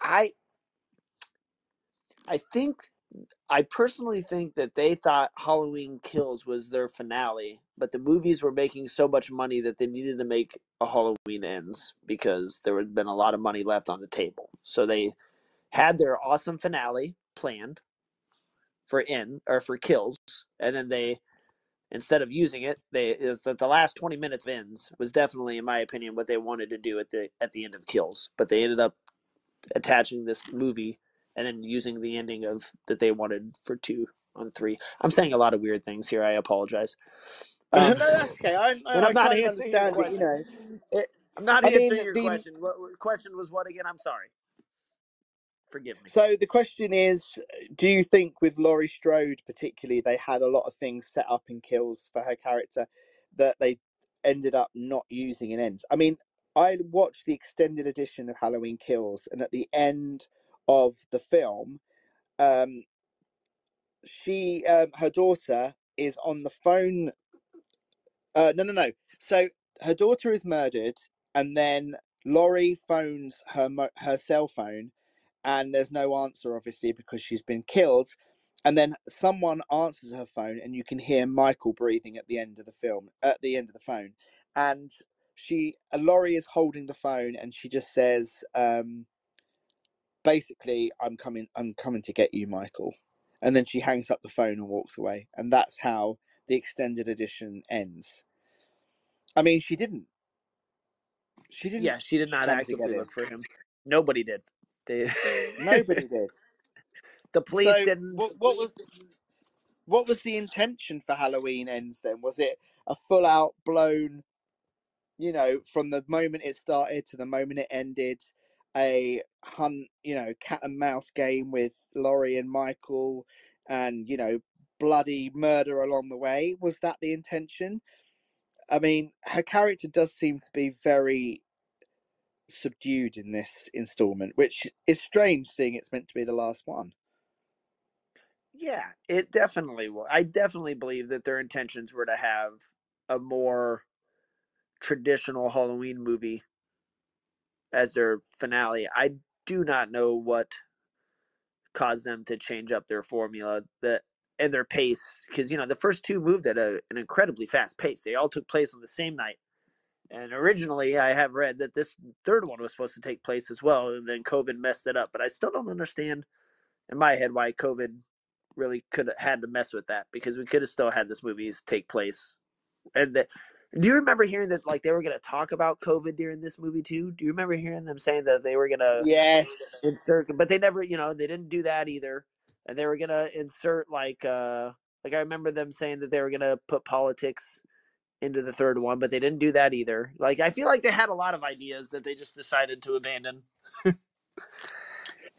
I I think I personally think that they thought Halloween Kills was their finale, but the movies were making so much money that they needed to make a Halloween Ends because there had been a lot of money left on the table. So they had their awesome finale planned for in or for kills, and then they instead of using it, they is that the last twenty minutes of ends was definitely, in my opinion, what they wanted to do at the at the end of kills. But they ended up attaching this movie and then using the ending of that they wanted for two on three. I'm saying a lot of weird things here. I apologize. [laughs] no, Um, that's okay. I, I, I'm not answering your it. You know, question. It- I'm not I mean, answering your the- question. What question was what again? I'm sorry. Forgive me. So the question is, do you think with Laurie Strode particularly, they had a lot of things set up in kills for her character that they ended up not using in ends? I mean, I watched the extended edition of Halloween Kills, and at the end of the film, um, she um, her daughter is on the phone. Uh, no, no, no. So her daughter is murdered, and then Laurie phones her her cell phone, and there's no answer, obviously, because she's been killed. And then someone answers her phone, and you can hear Michael breathing at the end of the film, at the end of the phone. And she, Laurie is holding the phone, and she just says, um, basically, "I'm coming, I'm coming to get you, Michael." And then she hangs up the phone and walks away, and that's how the extended edition ends. I mean, she didn't. She didn't. Yeah, she did not come to get actively look for him. Nobody did. They [laughs] Nobody [laughs] did. the police so didn't. What, what was what was the intention for Halloween Ends then? Was it a full out blown, you know, from the moment it started to the moment it ended, a hunt, you know, cat and mouse game with Laurie and Michael, and you know, bloody murder along the way? Was that the intention? I mean, her character does seem to be very subdued in this installment, which is strange seeing it's meant to be the last one. Yeah, it definitely will. I definitely believe that their intentions were to have a more traditional Halloween movie as their finale. I do not know what caused them to change up their formula that and their pace because you know the first two moved at a, an incredibly fast pace. They all took place on the same night. And originally, I have read that this third one was supposed to take place as well, and then COVID messed it up. But I still don't understand in my head why COVID really could have had to mess with that because we could have still had this movies take place. And the, do you remember hearing that like they were going to talk about COVID during this movie too? Do you remember hearing them saying that they were going to Yes. insert, but they never, you know, they didn't do that either, and they were going to insert like, uh, like I remember them saying that they were going to put politics into the third one, but they didn't do that either. Like I feel like they had a lot of ideas that they just decided to abandon.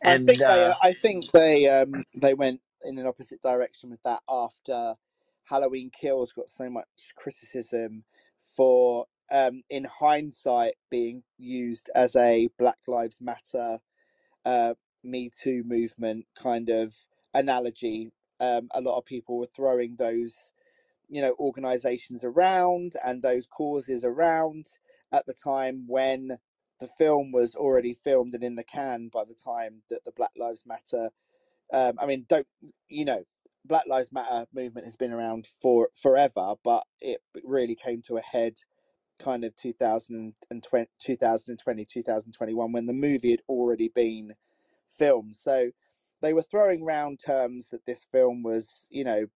I and think they, uh, I think they, um, they went in an opposite direction with that after Halloween Kills got so much criticism for, um, in hindsight, being used as a Black Lives Matter, uh, Me Too movement kind of analogy. Um, a lot of people were throwing those, you know, organizations around and those causes around at the time when the film was already filmed and in the can by the time that the Black Lives Matter. Um, I mean, don't you know? Black Lives Matter movement has been around for forever, but it really came to a head kind of 2020, 2020 2021 when the movie had already been filmed. So they were throwing around terms that this film was, you know,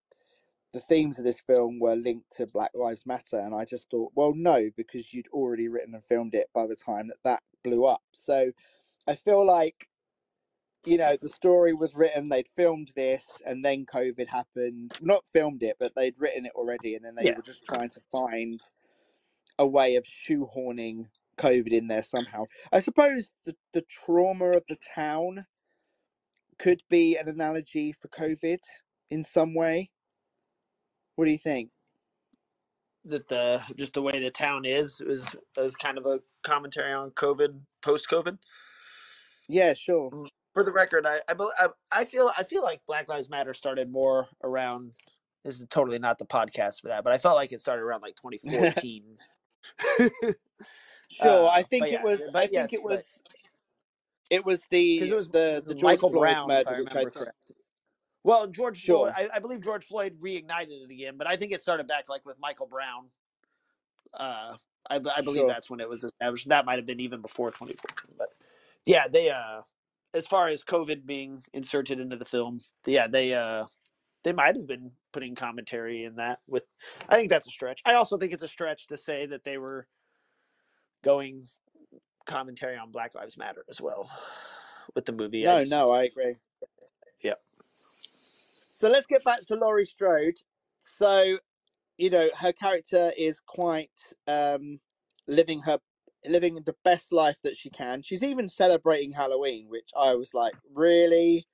the themes of this film were linked to Black Lives Matter, and I just thought, well, no, because you'd already written and filmed it by the time that that blew up. So I feel like, you know, the story was written, they'd filmed this, and then COVID happened. Not filmed it, but they'd written it already, and then they Yeah. were just trying to find a way of shoehorning COVID in there somehow. I suppose the, the trauma of the town could be an analogy for COVID in some way. What do you think? that the just the way the town is was was kind of a commentary on COVID, post COVID. Yeah, sure. For the record, I, I I I feel I feel like Black Lives Matter started more around. This is totally not the podcast for that, but I felt like it started around like [laughs] 2014. [laughs] Sure. I Uh, think but it yeah, was. but I think yes, it but- was. It was the it was the the Michael Brown, murder, I which I remember correct. Well, George Sure. Floyd, I, I believe George Floyd reignited it again, but I think it started back like with Michael Brown. Uh, I, I believe Sure. that's when it was established. That might have been even before 2014, but yeah, they uh, as far as COVID being inserted into the film, yeah, they uh, they might have been putting commentary in that. With, I think that's a stretch. I also think it's a stretch to say that they were going commentary on Black Lives Matter as well with the movie. I No, no, I agree. So let's get back to Laurie Strode. So, you know, her character is quite um living her living the best life that she can. She's even celebrating Halloween, which I was like, really?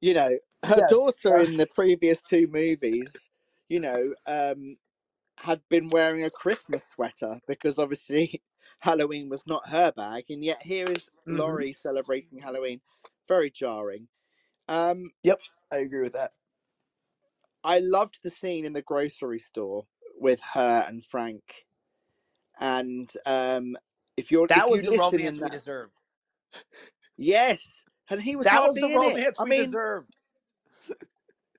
You know, her Yeah, daughter in the previous two movies, you know, um had been wearing a Christmas sweater because obviously [laughs] Halloween was not her bag, and yet here is Mhm. Laurie celebrating Halloween. Very jarring. Um, yep, I agree with that. I loved the scene in the grocery store with her and Frank. And um, if you're That if was you the romance in we deserved. Yes, and he was that was the in it. romance I we mean, deserved.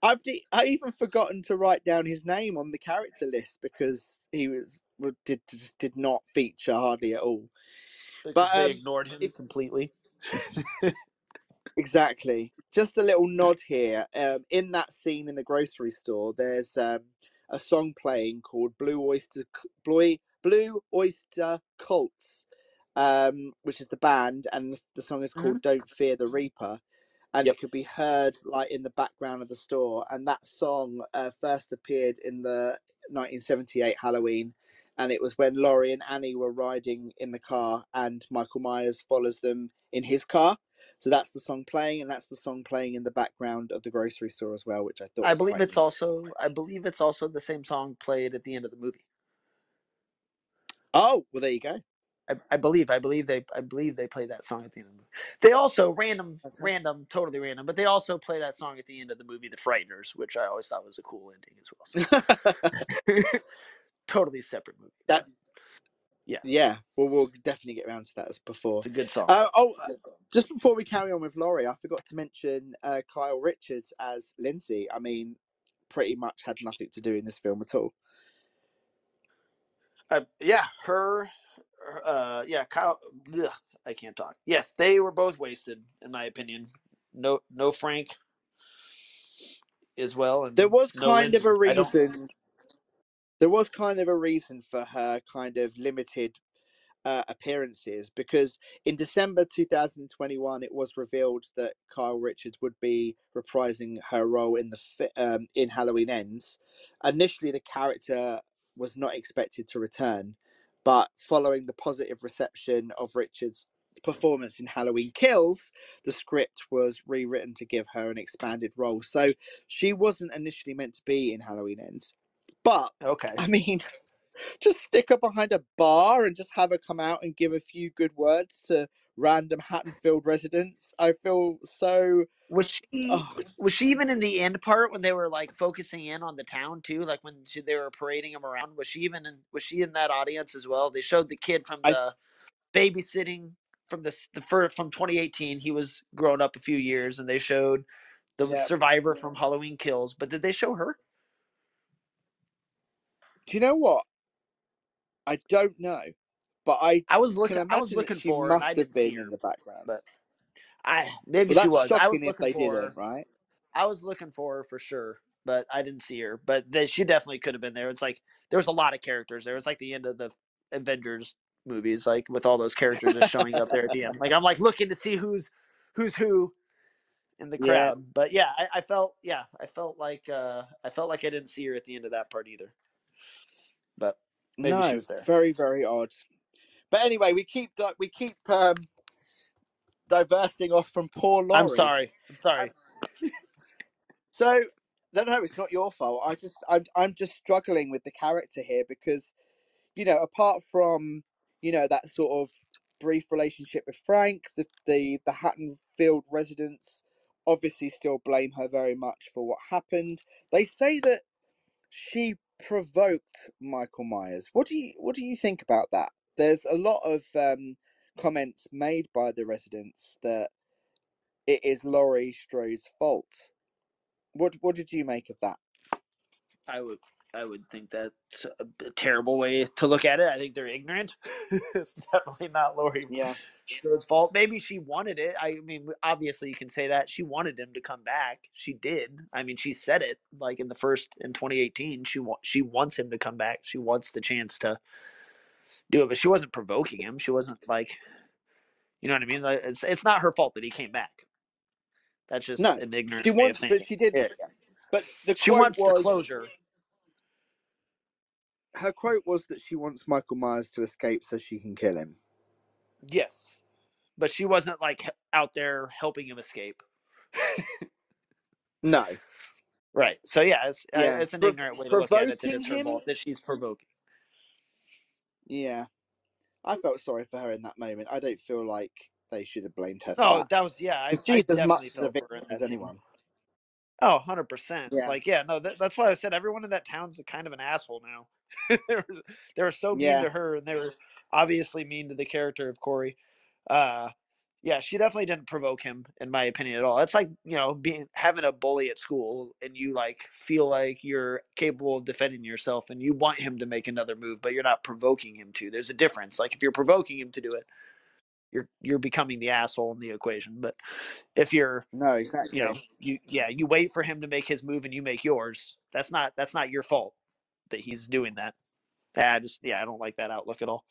I've de- I even forgotten to write down his name on the character list because he was did did not feature hardly at all. Because But, they um, ignored him if- completely. [laughs] [laughs] Exactly. Just a little nod here. Um, in that scene in the grocery store, there's um, a song playing called "Blue Oyster Blue Blue Oyster Cults," um, which is the band, and the, song is called "Don't Fear the Reaper," and Yep. it could be heard like in the background of the store. And that song uh, first appeared in the 1978 Halloween. And it was when Laurie and Annie were riding in the car, and Michael Myers follows them in his car. So that's the song playing, and that's the song playing in the background of the grocery store as well, which I thought. I was believe it's also I believe it's also the same song played at the end of the movie. Oh, well, there you go. I, I believe I believe they I believe they play that song at the end of the movie. They also random Okay. random totally random, but they also play that song at the end of the movie The Frighteners, which I always thought was a cool ending as well. So [laughs] [laughs] totally separate movie. That- Yeah. yeah. Well, we'll definitely get around to that as before. it's a good song. Uh, oh, uh, just before we carry on with Laurie, I forgot to mention uh, Kyle Richards as Lindsay. I mean, pretty much had nothing to do in this film at all. Uh, yeah, her, uh, yeah, Kyle. Ugh, I can't talk. Yes, they were both wasted, in my opinion. No, no Frank as well. And There was no kind of a Lindsay. I don't- reason. There was kind of a reason for her kind of limited uh, appearances because in December 2021 it was revealed that Kyle Richards would be reprising her role in the um, in Halloween Ends. Initially, the character was not expected to return, but following the positive reception of Richards' performance in Halloween Kills, the script was rewritten to give her an expanded role. So she wasn't initially meant to be in Halloween Ends, but Okay. I mean, [laughs] just stick her behind a bar and just have her come out and give a few good words to random Haddonfield residents. I feel so. Was she Oh, was she even in the end part when they were like focusing in on the town too? Like when she, they were parading him around. Was she even in? Was she in that audience as well? They showed the kid from I- the babysitting from the s- the fir- from 2018. He was grown up a few years, and they showed the Yeah. survivor from Halloween Kills. But did they show her? Do you know what? I don't know, but I I was looking. I was looking she for must I have been her. in the background. but I maybe Well, she was. I was looking for her. right? I was looking for her for sure, but I didn't see her. But they, she definitely could have been there. It's like there was a lot of characters there. It was like the end of the Avengers movies, like with all those characters just showing up there at the end. Like I'm like looking to see who's who's who in the Yeah. crowd. But yeah, I, I felt yeah, I felt like uh I felt like I didn't see her at the end of that part either. But maybe no, she was there. very very odd. But anyway, we keep we keep um, diversing off from poor Laurie. I'm sorry. I'm sorry. [laughs] So no, no, it's not your fault. I just I'm I'm just struggling with the character here because, you know, apart from you know that sort of brief relationship with Frank, the the the Haddonfield residents obviously still blame her very much for what happened. They say that she provoked Michael Myers. What do you what do you think about that? There's a lot of um, comments made by the residents that it is Laurie Strode's fault. What what did you make of that? I would I would think that's a, terrible way to look at it. I think they're ignorant. [laughs] it's definitely not Laurie Yeah. Fault. Maybe she wanted it. I mean, obviously you can say that she wanted him to come back. She did. I mean, she said it like in the first in 2018. She wa- she wants him to come back. She wants the chance to do it, but she wasn't provoking him. She wasn't like, you know what I mean? Like, it's it's not her fault that he came back. That's just No, an ignorant She wants, but she did. Yeah. But the She wants was the closure. Her quote was that she wants Michael Myers to escape so she can kill him. Yes, but she wasn't like out there helping him escape. No. Right. So yeah, it's uh, it's an Prov- ignorant way to look at it. That it's her fault that she's provoking. Yeah. I felt sorry for her in that moment. I don't feel like they should have blamed her for Oh, that. that was yeah. I, 'Cause I She's as much as a felt for her victim as anyone. Oh, 100 percent. Yeah. Like yeah, no, that, that's why I said everyone in that town's a kind of an asshole now. [laughs] they, were, they were so mean Yeah. to her, and they were obviously mean to the character of Corey. Uh, yeah, she definitely didn't provoke him, in my opinion, at all. It's like you know being having a bully at school, and you like feel like you're capable of defending yourself, and you want him to make another move, but you're not provoking him to. There's a difference. Like if you're provoking him to do it, you're you're becoming the asshole in the equation. But if you're No, exactly. you know you yeah you wait for him to make his move and you make yours that's not that's not your fault that he's doing that i just yeah i don't like that outlook at all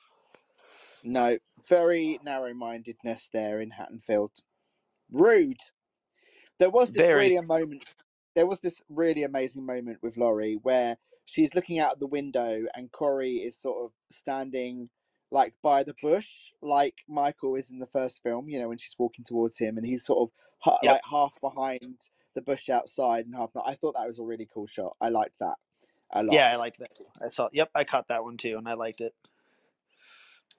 No, very narrow mindedness there in Haddonfield. Rude. There was this Very. really a moment. There was this really amazing moment with Laurie where she's looking out the window and Corey is sort of standing like by the bush, like Michael is in the first film. You know when she's walking towards him and he's sort of ha- Yep. like half behind the bush outside and half not. I thought that was a really cool shot. I liked that a lot. yeah i liked that too i saw yep i caught that one too and i liked it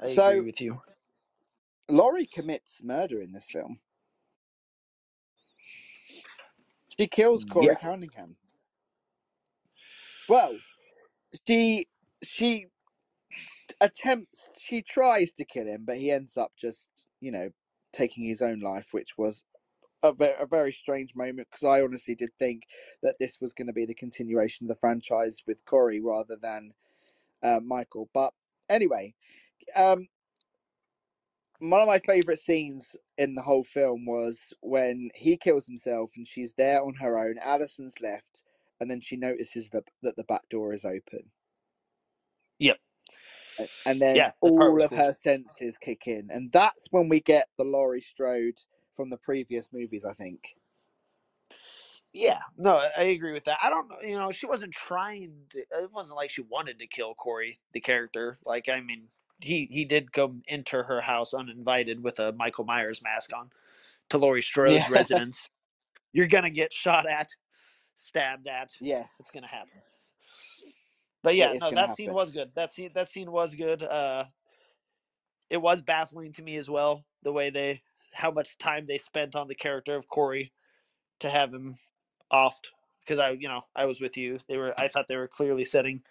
i So- agree with you Laurie commits murder in this film. She kills Corey Yes. Cunningham. Well, she she attempts she tries to kill him, but he ends up just you know taking his own life, which was a, ve- a very strange moment because I honestly did think that this was going to be the continuation of the franchise with Corey rather than uh, Michael. But anyway, um, one of my favorite scenes in the whole film was when he kills himself and she's there on her own. Allyson's left, and then she notices that that the back door is open. Yep. And then Yeah, part all of cool. her senses kick in, and that's when we get the Laurie Strode from the previous movies. I think. yeah no I- i agree with that i don't you know she wasn't trying to, it wasn't like she wanted to kill corey the character like i mean he he did come into her house uninvited with a michael myers mask on to laurie strode's Yeah. residence you're gonna get shot at stabbed at Yes. it's gonna happen. But yeah, no, that scene was good. That scene that scene was good. Uh it was baffling to me as well, the way they how much time they spent on the character of Corey to have him offed. Because I you know, I was with you. They were I thought they were clearly setting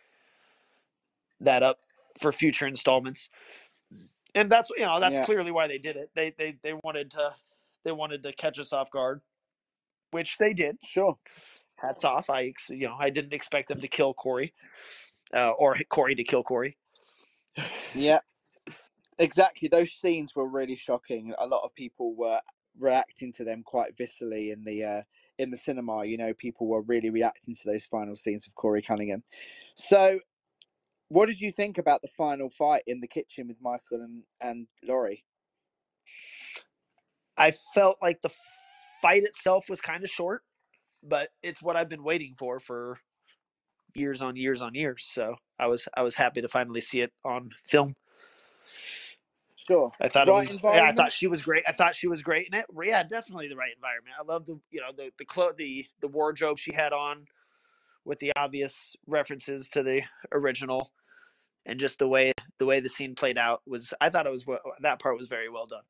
that up for future installments. And that's you know, that's Yeah. clearly why they did it. They they they wanted to they wanted to catch us off guard. Which they did. Sure. hats off. I you know I didn't expect them to kill Corey, uh, or Corey to kill Corey. Yeah. Exactly. Those scenes were really shocking. A lot of people were reacting to them quite viscerally in the uh, in the cinema. You know, people were really reacting to those final scenes with Corey Cunningham. So, what did you think about the final fight in the kitchen with Michael and and Laurie? I felt like the fight itself was kind of short, but it's what I've been waiting for for years on years on years. So I was I was happy to finally see it on film. Sure. I thought Right it was. Yeah, I thought she was great. I thought she was great in it. Yeah, definitely the right environment. I love the you know the the clo- the the wardrobe she had on, with the obvious references to the original, and just the way the way the scene played out was. I thought it was wa- that part was very well done.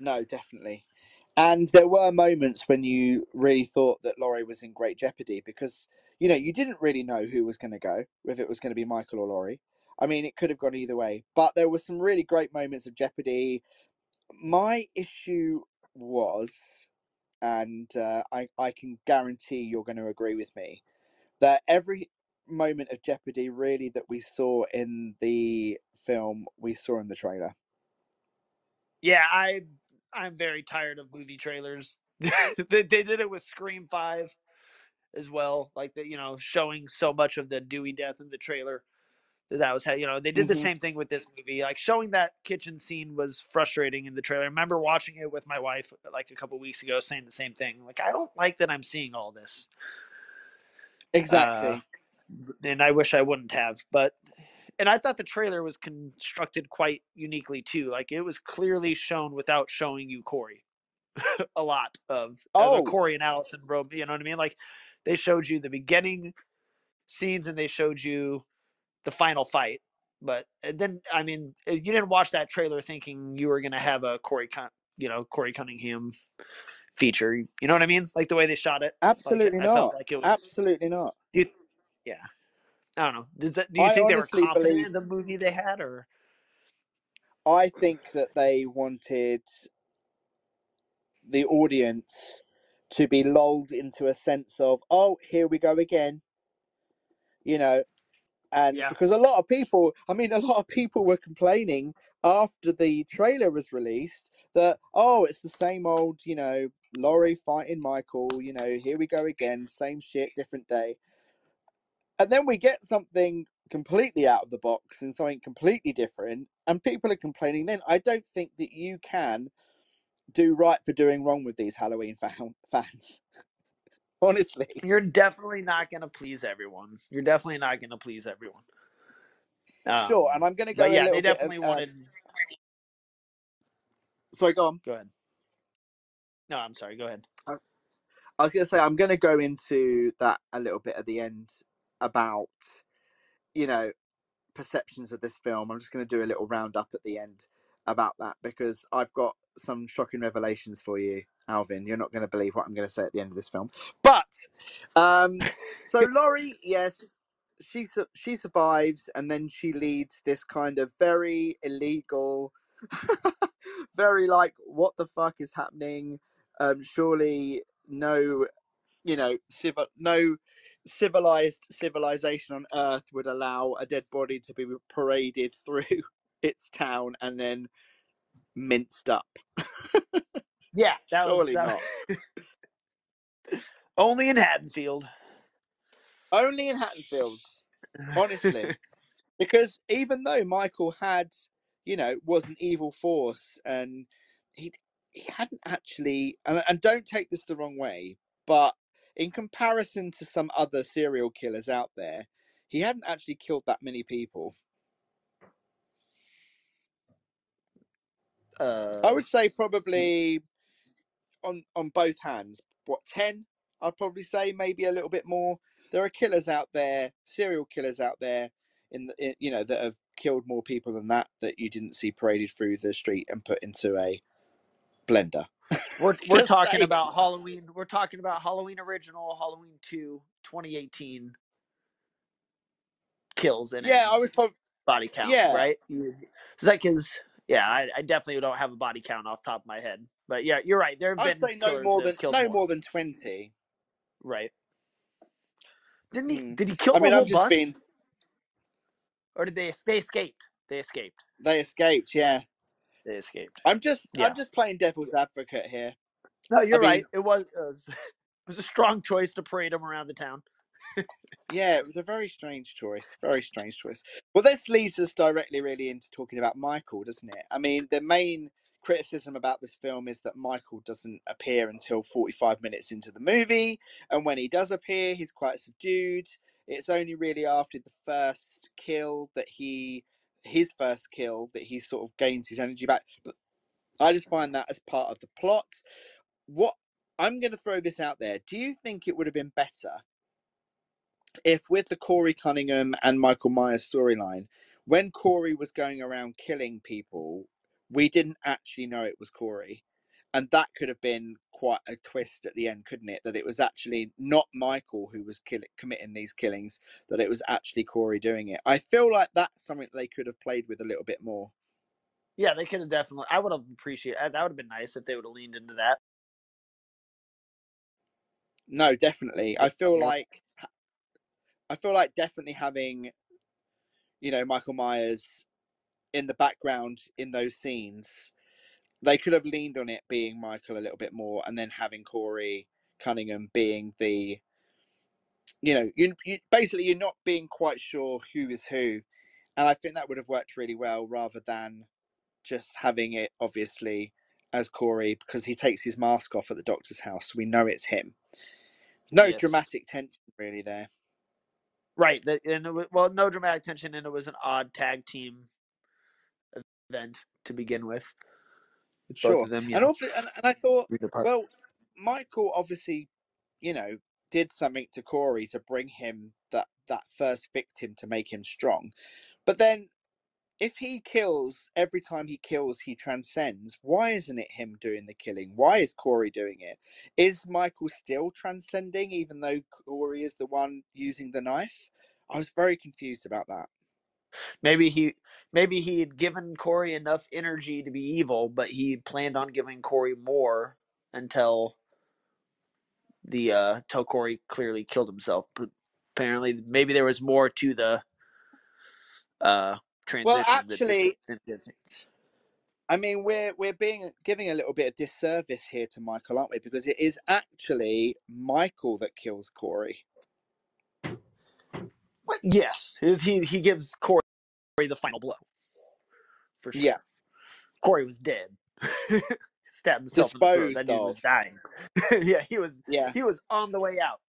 No, definitely. And there were moments when you really thought that Laurie was in great jeopardy because, you know, you didn't really know who was going to go, if it was going to be Michael or Laurie. I mean, it could have gone either way. But there were some really great moments of jeopardy. My issue was, and uh, I, I can guarantee you're going to agree with me, that every moment of jeopardy really that we saw in the film, we saw in the trailer. Yeah, I I'm very tired of movie trailers. [laughs] they, they did it with Scream Five as well, like the you know showing so much of the Dewey death in the trailer. that was how you know they did the Mhm. same thing with this movie. Like showing that kitchen scene was frustrating in the trailer. I remember watching it with my wife like a couple weeks ago, saying the same thing. Like I don't like that I'm seeing all this. Exactly. Uh, and I wish I wouldn't have. But and I thought the trailer was constructed quite uniquely too. Like it was clearly shown without showing you Corey. [laughs] a lot of, of Oh. Corey and Allyson Robe. You know what I mean? Like they showed you the beginning scenes and they showed you the final fight. but uh, then I mean, uh, you didn't watch that trailer thinking you were gonna have a Corey, Cun- you know, Corey Cunningham feature. You know what I mean? Like the way they shot it. Like, Absolutely I not. felt like it was. Absolutely not. You, yeah. I don't know. Does that, do you I think they were confident believe- in the movie they had, or I think that they wanted the audience to be lulled into a sense of, oh, here we go again. You know, and Yeah. because a lot of people, I mean, a lot of people were complaining after the trailer was released that, oh, it's the same old, you know, Laurie fighting Michael, you know, here we go again, same shit, different day. And then we get something completely out of the box and something completely different, and people are complaining. Then I don't think that you can do right for doing wrong with these Halloween [laughs] fan- fans. Honestly, you're definitely not gonna please everyone. You're definitely not gonna please everyone. sure. Um, And I'm going to go. yeah, they bit of, definitely uh, wanted. sorry, go on. Go ahead. No, I'm sorry. Go ahead. I was going to say I'm going to go into that a little bit at the end about you know perceptions of this film. I'm just going to do a little roundup at the end about that because I've got some shocking revelations for you, Alvin. You're not going to believe what I'm going to say at the end of this film. But um, so [laughs] Laurie, yes, she su- she survives and then she leads this kind of very illegal, [laughs] very like what the fuck is happening? Um, surely no, you know, civil no civilized civilization on earth would allow a dead body to be paraded [laughs] through its town and then minced up. Yeah, [laughs] that Surely was that- [laughs] only in Haddonfield. Only in Haddonfield, honestly. [laughs] because even though Michael had, you know, was an evil force and he he hadn't actually and, and don't take this the wrong way, but in comparison to some other serial killers out there, he hadn't actually killed that many people. Uh, I would say probably on on both hands. What ten? I'd probably say maybe a little bit more. There are killers out there, serial killers out there, in, the, in you know that have killed more people than that that you didn't see paraded through the street and put into a blender. we're [laughs] we're talking saying. about Halloween. We're talking about Halloween original, Halloween 2, 2018 kills and Yeah, I would probably. body count. yeah. right. You- Is that because? Yeah, I, I definitely don't have a body count off the top of my head, but yeah, you're right. There have I'd been say no more than no more. more than twenty. Right. Didn't he? Hmm. Did he kill I the mean, whole I'm just bus, being. or did they? They escaped. They escaped. They escaped. Yeah, They escaped. I'm just. Yeah. I'm just playing devil's advocate here. No, you're mean- right. It was, it was [laughs] it was a strong choice to parade him around the town. Yeah, it was a very strange choice. Very strange choice. Well, this leads us directly, really, into talking about Michael, doesn't it? I mean, the main criticism about this film is that Michael doesn't appear until 45 minutes into the movie, and when he does appear, he's quite subdued. It's only really after the first kill that he, his first kill, that he sort of gains his energy back. But I just find that as part of the plot. What I'm going to throw this out there. Do you think it would have been better if with the Corey Cunningham and Michael Myers storyline, when Corey was going around killing people, we didn't actually know it was Corey. And that could have been quite a twist at the end, couldn't it? That it was actually not Michael who was kill- committing these killings, that it was actually Corey doing it. I feel like that's something they could have played with a little bit more. Yeah, they could have definitely. I would have appreciated. Uh, that would have been nice if they would have leaned into that. No, definitely. I feel Yeah. like I feel like definitely having you know Michael Myers in the background in those scenes they could have leaned on it being Michael a little bit more and then having Corey Cunningham being the you know you, you basically you're not being quite sure who is who and I think that would have worked really well rather than just having it obviously as Corey because he takes his mask off at the doctor's house so we know it's him no Yes. dramatic tension really there Right. That and it, wa- well, no dramatic tension, and it was an odd tag team event to begin with. Sure. them, and also, and, and I thought, well, Michael obviously, you know, did something to Corey to bring him that that first victim to make him strong, but then if he kills every time he kills, he transcends. Why isn't it him doing the killing? Why is Corey doing it? Is Michael still transcending, even though Corey is the one using the knife? I was very confused about that. Maybe he maybe he had given Corey enough energy to be evil, but he planned on giving Corey more until the uh till Corey clearly killed himself. But apparently maybe there was more to the uh transition Well, actually, didn't get it. I mean, we're we're being giving a little bit of disservice here to Michael, aren't we? Because it is actually Michael that kills Corey. What? Yes, he he gives Corey the final blow. For sure. Yeah. Corey was dead. [laughs] Stabbed himself in the throat. That dude was dying. [laughs] yeah, he was Yeah, he was on the way out.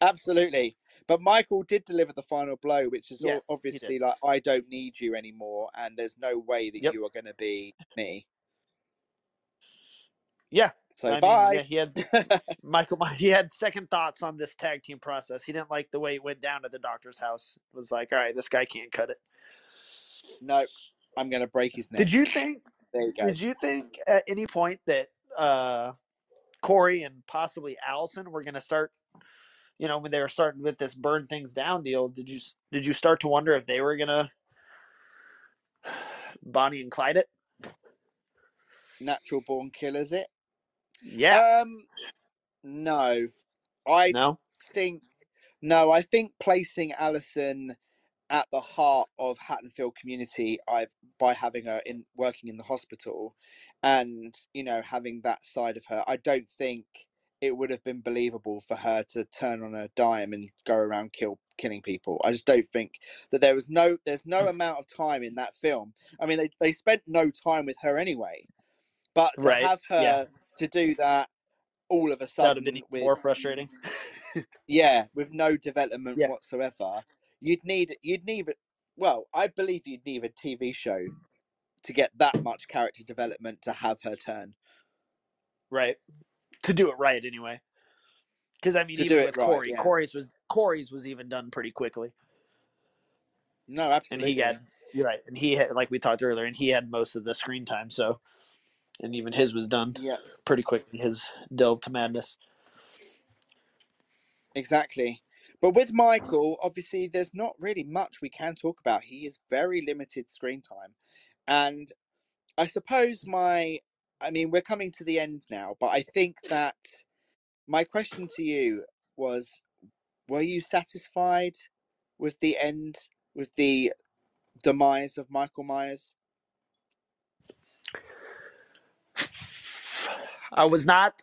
absolutely. But Michael did deliver the final blow, which is Yes, all he did. obviously like, I don't need you anymore, and there's no way that Yep. you are going to be me. Yeah. So I mean, bye. yeah, he had [laughs] Michael. [laughs] He had second thoughts on this tag team process. He didn't like the way it went down at the doctor's house. Was like, all right, this guy can't cut it. no, I'm going to break his neck. Did you think? There you go. Did you think at any point that uh, Corey and possibly Allyson were going to start? You know, when they were starting with this burn things down deal, did you did you start to wonder if they were going [sighs] to Bonnie and Clyde it? Natural born killers it? Yeah. Um, no. I no. think no, I think placing Allyson at the heart of Haddonfield community, I by having her in working in the hospital, and you know having that side of her, I don't think it would have been believable for her to turn on a dime and go around kill killing people. I just don't think that there was no there's no mm. amount of time in that film. I mean, they they spent no time with her anyway, but to Right, have her yeah. to do that all of a That would sudden been with more frustrating. [laughs] yeah, with no development Yeah. whatsoever. You'd need you'd need well, I believe you'd need a TV show to get that much character development to have her turn. Right. To do it right anyway. Because I mean, To even with right, Corey, yeah. Corey's was Corey's was even done pretty quickly, No, absolutely. and he had you're right, and he had like we talked earlier, and he had most of the screen time. So, and even his was done yeah, pretty quickly. His delve to madness. exactly. But with Michael, obviously, there's not really much we can talk about. He is very limited screen time, and I suppose my, I mean, we're coming to the end now, but I think that my question to you was, were you satisfied with the end, with the demise of Michael Myers? I was not.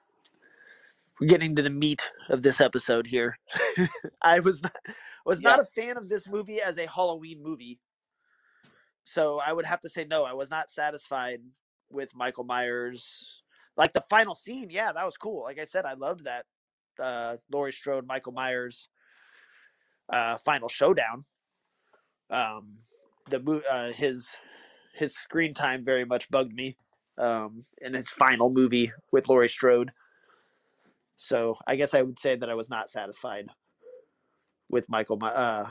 We're getting to the meat of this episode here. [laughs] I was not was not a fan of this movie as a Halloween movie. So I would have to say no. I was not satisfied with Michael Myers. Like the final scene, yeah, that was cool. Like I said, I loved that uh, Laurie Strode, Michael Myers uh, final showdown. Um, the uh, his his screen time very much bugged me um, in his final movie with Laurie Strode. So I guess I would say that I was not satisfied with Michael. My uh,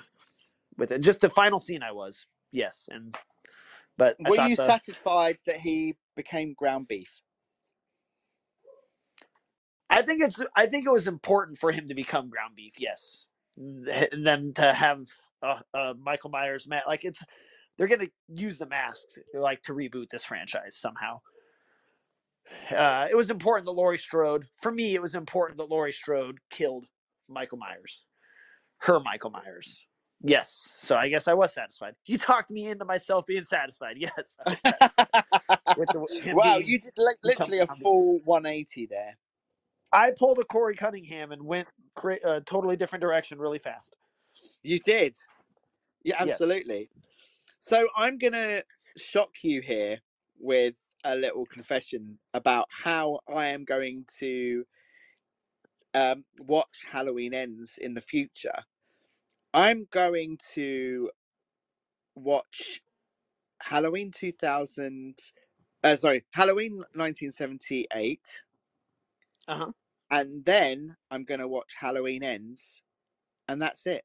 with it. Just the final scene, I was yes, and but Were you the- satisfied that he became ground beef? I think it's. I think it was important for him to become ground beef. Yes, and then to have uh, uh, Michael Myers, Matt, like it's they're gonna use the masks like to reboot this franchise somehow. Uh, it was important that Laurie Strode. For me, it was important that Laurie Strode killed Michael Myers, her Michael Myers. Yes, so I guess I was satisfied. You talked me into myself being satisfied. [laughs] Yes, satisfied the, [laughs] wow, being- you did li- literally a full 180 there. I pulled a Corey Cunningham and went a totally different direction really fast. You did. Yeah, Yes. absolutely. So I'm going to shock you here with a little confession about how I am going to um, watch Halloween Ends in the future. I'm going to watch Halloween 2000. Uh, sorry, Halloween 1978. Uh-huh. And then I'm going to watch Halloween Ends. And that's it.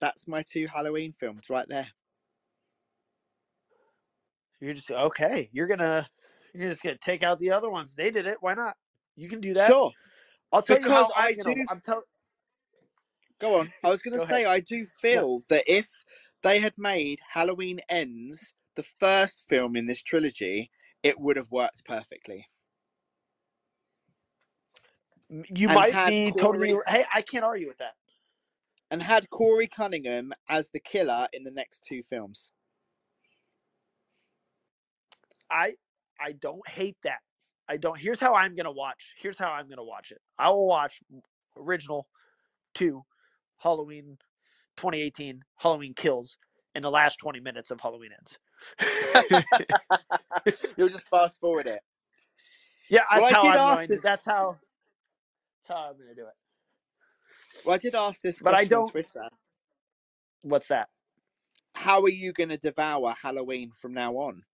That's my two Halloween films right there. You're just okay. You're gonna you're just gonna take out the other ones. They did it. Why not? You can do that. Sure. I'll tell you how I I'm gonna. do- I'm tell. Go on. I was going to say, I do feel that if they had made Halloween Ends the first film in this trilogy, it would have worked perfectly. You and might be Corey- totally. Hey, I can't argue with that. And had Corey Cunningham as the killer in the next two films. I I don't hate that. I don't. Here's how I'm gonna watch. Here's how I'm gonna watch it. I will watch mm, original two, Halloween, 2018, Halloween Kills, in the last 20 minutes of Halloween Ends. [laughs] You'll just fast forward it. yeah, that's Well, I how did I'm ask going. this- To, that's how. [laughs] That's how I'm gonna do it. Well, I did ask this But I don't- Twitter. What's that? How are you going to devour Halloween from now on?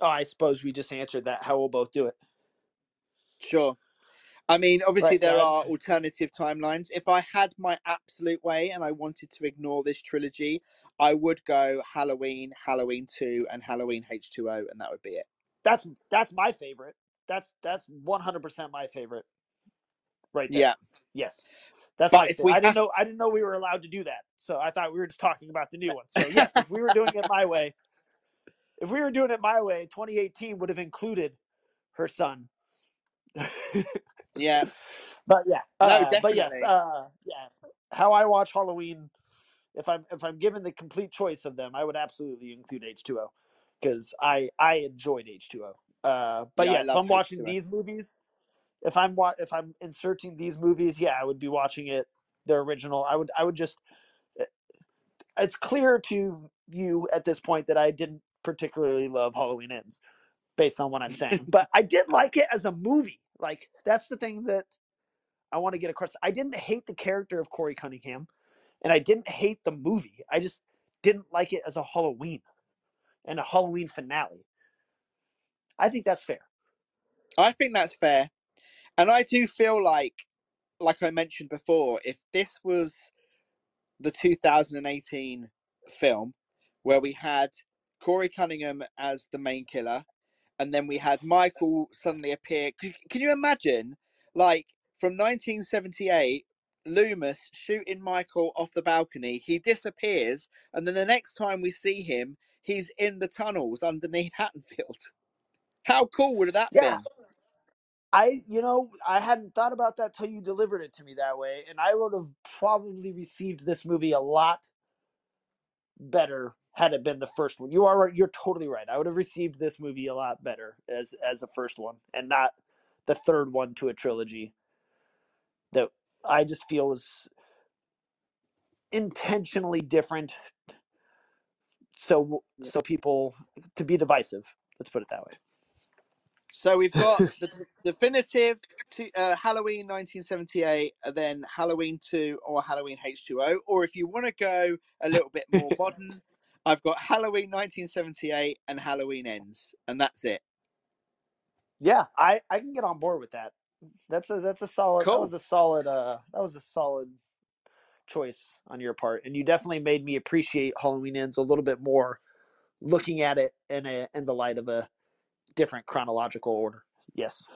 Oh, I suppose we just answered that. How we'll both do it. Sure. I mean, obviously, Right, there are alternative timelines. If I had my absolute way and I wanted to ignore this trilogy, I would go Halloween, Halloween 2, and Halloween H2O, and that would be it. That's that's my favorite. That's that's 100 percent my favorite. Right there. Yeah. Yes. That's But my if we I didn't know I didn't know we were allowed to do that. So I thought we were just talking about the new one. So yes, if we were doing it my way, if we were doing it my way, 2018 would have included her son. [laughs] Yeah. but yeah. No, uh, But yes, uh, yeah. How I watch Halloween, if I'm if I'm given the complete choice of them, I would absolutely include H2O because I I enjoyed H2O. Uh, but Yeah, yes, if I'm watching H2O. these movies, if I'm wa- if I'm inserting these movies, yeah, I would be watching it the original. I would I would just. eh, It's clear to you at this point that I didn't particularly love Halloween Ends, based on what I'm saying, [laughs] but I did like it as a movie. Like that's the thing that I want to get across. I didn't hate the character of Corey Cunningham, and I didn't hate the movie. I just didn't like it as a Halloween and a Halloween finale. I think that's fair. I think that's fair. And I do feel like, like I mentioned before, if this was the 2018 film where we had Corey Cunningham as the main killer, and then we had Michael suddenly appear. Can, you imagine, like, from 1978, Loomis shooting Michael off the balcony, he disappears, and then the next time we see him, he's in the tunnels underneath [laughs] Haddonfield. How cool would that Yeah. been? I, you know, I hadn't thought about that till you delivered it to me that way, and I would have probably received this movie a lot better had it been the first one. You are. You're totally right. I would have received this movie a lot better as as a first one, and not the third one to a trilogy. That I just feel was intentionally different, so so people to be divisive. Let's put it that way. So we've got [laughs] the definitive to, uh, Halloween 1978, and then Halloween 2 or Halloween H2O. Or if you want to go a little bit more modern, I've got Halloween 1978 and Halloween Ends, and that's it. Yeah, I I can get on board with that. That's a that's a solid. That was a solid. Uh, that was a solid choice on your part, and you definitely made me appreciate Halloween Ends a little bit more, looking at it in a in the light of a different chronological order. Yes.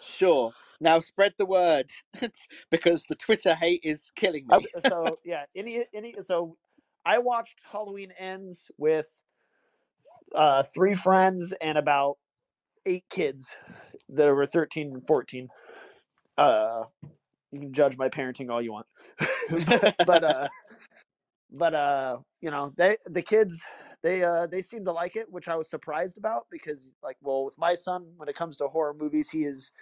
Sure. Now spread the word [laughs] because the Twitter hate is killing me. So [laughs] yeah, any any so I watched Halloween Ends with uh three friends and about eight kids that were 13 and 14. Uh you can judge my parenting all you want. [laughs] but, but uh [laughs] but uh you know, they the kids they uh they seem to like it, which I was surprised about because like well with my son when it comes to horror movies he is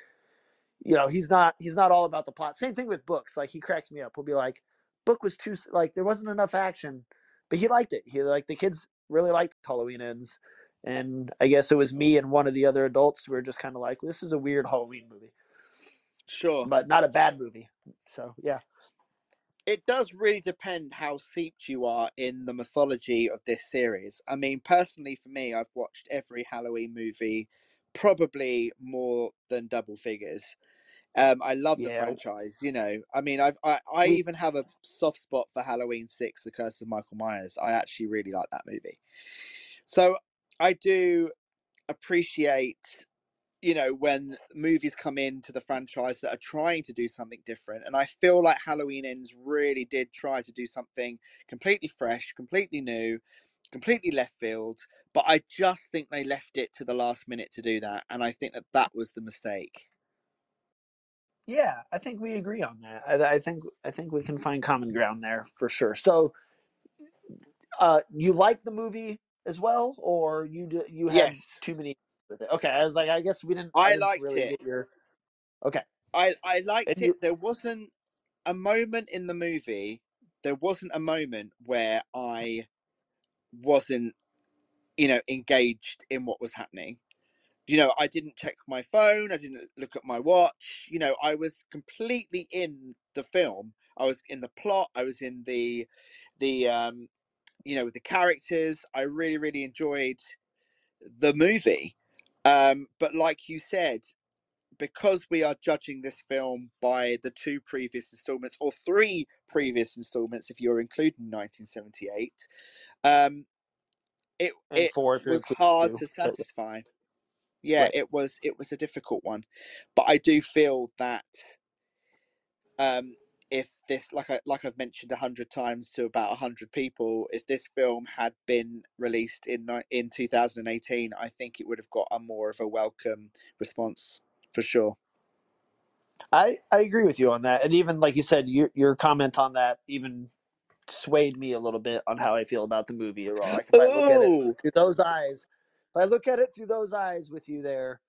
you know he's not he's not all about the plot same thing with books like he cracks me up he'll be like book was too like there wasn't enough action but he liked it he like the kids really liked halloween ends and i guess it was me and one of the other adults who were just kind of like this is a weird halloween movie sure. but not a bad movie so yeah it does really depend how seeped you are in the mythology of this series. I mean, personally, for me, I've watched every Halloween movie probably more than double figures. Um, I love the Yeah. franchise. You know, I mean, I've I, I even have a soft spot for Halloween Six: The Curse of Michael Myers. I actually really like that movie. So I do appreciate, you know, when movies come into the franchise that are trying to do something different, and I feel like Halloween Ends really did try to do something completely fresh, completely new, completely left field. But I just think they left it to the last minute to do that, and I think that that was the mistake. Yeah, I think we agree on that. I, I think I think we can find common ground there for sure. So, uh, you like the movie as well, or you you had Yes. too many with it? Okay, I was like, I guess we didn't. I didn't liked really it. Your... Okay, I I liked And it. you- There wasn't a moment in the movie. There wasn't a moment where I wasn't, you know, engaged in what was happening. You know, I didn't check my phone. I didn't look at my watch. You know, I was completely in the film. I was in the plot. I was in the, the, um, you know, with the characters. I really, really enjoyed the movie. Um, but like you said, because we are judging this film by the two previous installments or three previous installments if you're including 1978 um it and it four if you're was hard to satisfy yeah Right. it was it was a difficult one but i do feel that um if this like I like I've mentioned a hundred times to about a hundred people, if this film had been released in in 2018, I think it would have got a more of a welcome response for sure. I I agree with you on that, and even like you said, your your comment on that even swayed me a little bit on how I feel about the movie overall. Like if I look at it through those eyes, I look at it through those eyes with you there,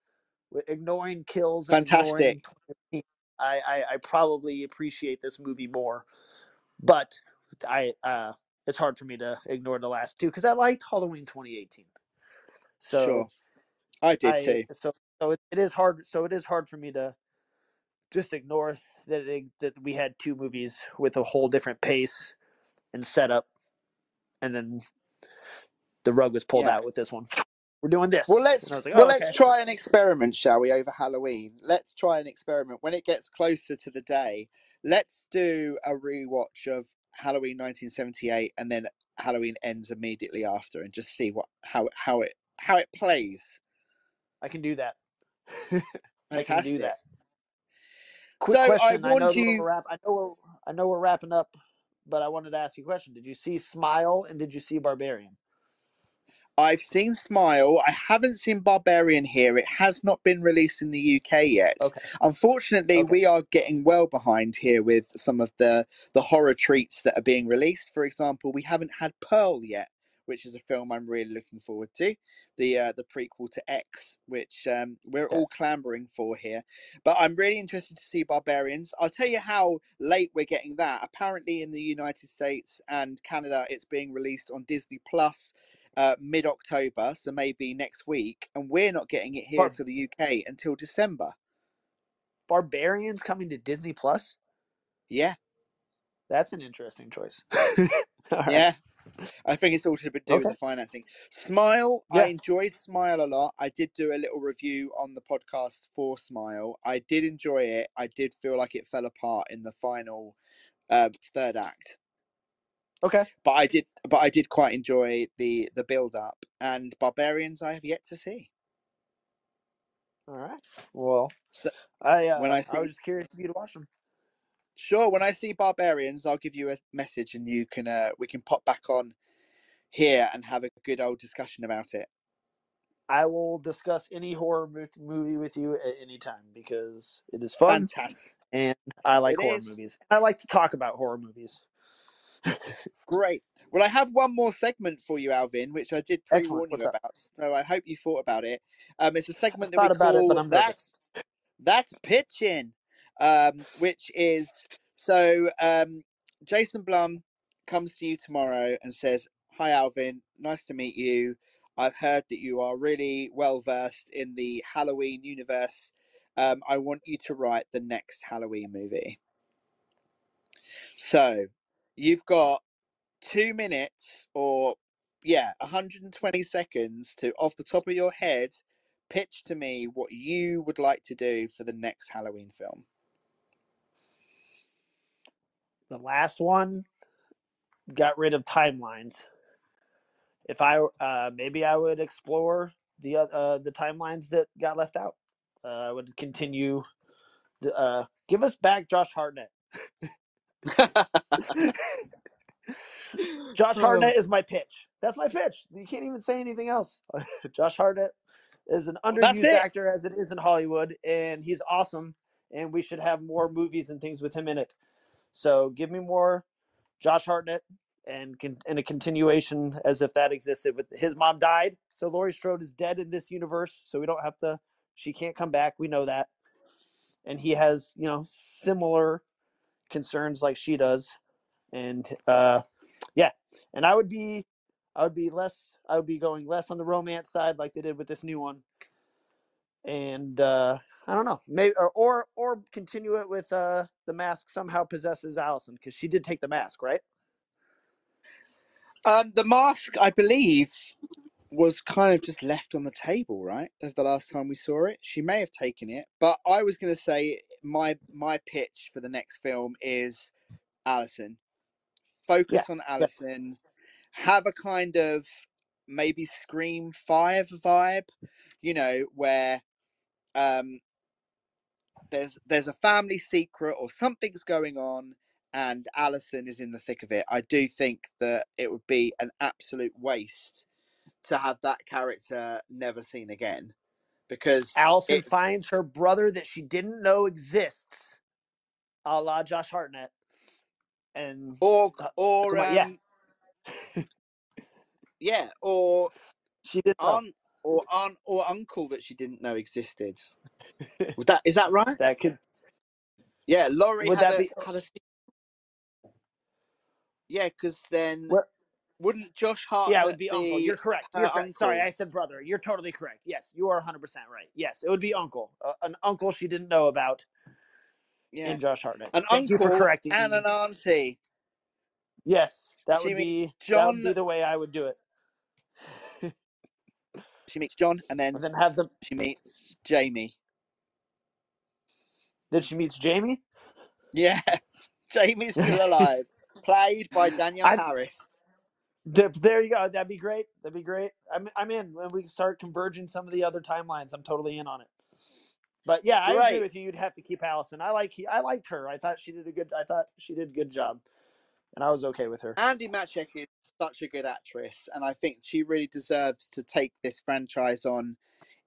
ignoring kills and ignoring Fantastic. I, I I probably appreciate this movie more. But I uh it's hard for me to ignore the last two because I liked Halloween 2018. So sure. I did I too. so so it, it is hard so it is hard for me to just ignore that it, that we had two movies with a whole different pace and setup, and then the rug was pulled Yeah. out with this one. We're doing this. Well, let's I like, well oh, let's try an experiment, shall we? Over Halloween, let's try an experiment. When it gets closer to the day, let's do a rewatch of Halloween 1978, and then Halloween ends immediately after, and just see what how how it how it plays. I can do that. [laughs] I can do that. Quick So question. I, know you- wrap. I know we're. I know we're wrapping up, but I wanted to ask you a question. Did you see Smile and did you see Barbarian? I've seen Smile. I haven't seen Barbarian here. It has not been released in the UK yet. Okay. Unfortunately, Okay. we are getting well behind here with some of the the horror treats that are being released. For example, we haven't had Pearl yet, which is a film I'm really looking forward to. The uh, the prequel to X, which um, we're all clamoring for here. But I'm really interested to see Barbarians. I'll tell you how late we're getting that. Apparently, in the United States and Canada, it's being released on Disney Plus uh, mid October, so maybe next week, and we're not getting it here Barb- to the UK until December. Barbarian's coming to Disney Plus. Yeah, That's an interesting choice. [laughs] Right. yeah. I think it's all to do with the financing. Smile, Yeah. I enjoyed Smile a lot. I did do a little review on the podcast for Smile. I did enjoy it. I did feel like it fell apart in the final uh, third act. Okay. But I did, but I did quite enjoy the the build up. And Barbarians, I have yet to see. All right. Well, So I uh, when I see, I was just curious if you'd watch them. Sure. When I see barbarians, I'll give you a message, and you can uh, we can pop back on here and have a good old discussion about it. I will discuss any horror mo- movie with you at any time because it is fun Fantastic. and I like It horror is. movies. I like to talk about horror movies. Great. Well, I have one more segment for you, Alvin, which I did pre-warn you about. So I hope you thought about it. Um, it's a segment that we about it, call but I'm that's nervous. that's pitching, um, which is so um, Jason Blum comes to you tomorrow and says, "Hi, Alvin. Nice to meet you. I've heard that you are really well versed in the Halloween universe. Um, I want you to write the next Halloween movie." So You've got two minutes or yeah, 120 seconds to off the top of your head pitch to me what you would like to do for the next Halloween film. The last one got rid of timelines. If I uh, maybe I would explore the uh, uh the timelines that got left out. Uh, I would continue. The, uh, give us back Josh Hartnett. [laughs] Josh. Hartnett um, is my pitch. That's my pitch. You can't even say anything else. [laughs] Josh Hartnett is an underused actor as it is in Hollywood, and he's awesome. And we should have more movies and things with him in it. So give me more Josh Hartnett and con- and a continuation as if that existed. With his mom died, so Laurie Strode is dead in this universe. So we don't have to. She can't come back. We know that. And he has you know similar concerns like she does, and uh, yeah. And I would be, I would be less. I would be going less on the romance side like they did with this new one. And uh, I don't know, maybe or or, or continue it with uh, the mask somehow possesses Allyson because she did take the mask, right? Um, the mask, I believe, was kind of just left on the table, right? Of the last time we saw it, she may have taken it, but I was going to say my my pitch for the next film is Allyson. Focus on Allyson. Have a kind of maybe Scream Five vibe, you know, where um, there's there's a family secret or something's going on and Allyson is in the thick of it. I do think that it would be an absolute waste to have that character never seen again because Allyson finds her brother that she didn't know exists, a la Josh Hartnett, and or Uh, or yeah. um, yeah or [laughs] she didn't know. aunt or aunt or uncle that she didn't know existed. Was that is that right? that could Yeah, Laurie Would had that a be- had a. Yeah, because then Where- wouldn't Josh Hartnett yeah, it would be, uncle. You're correct. You're correct. Sorry. I said brother. You're totally correct. Yes, you are 100 percent right. Yes, it would be uncle, uh, an uncle she didn't know about yeah, in Josh Hartnett. an Thank you uncle for correcting and me. an auntie. Yes, that She would be that would be the way I would do it. [laughs] She meets John, and then And then have them. she meets Jamie. Then she meets Jamie. Yeah, [laughs] Jamie's still alive, [laughs] played by Danielle I- Harris. Th- There you go. That'd be great. That'd be great. I'm I'm in. When we start converging some of the other timelines, I'm totally in on it. But yeah, I agree with you. You'd have to keep Allyson. I like I liked her. I thought she did a good. I thought she did a good job, and I was okay with her. Andi Matichak is such a good actress, and I think she really deserves to take this franchise on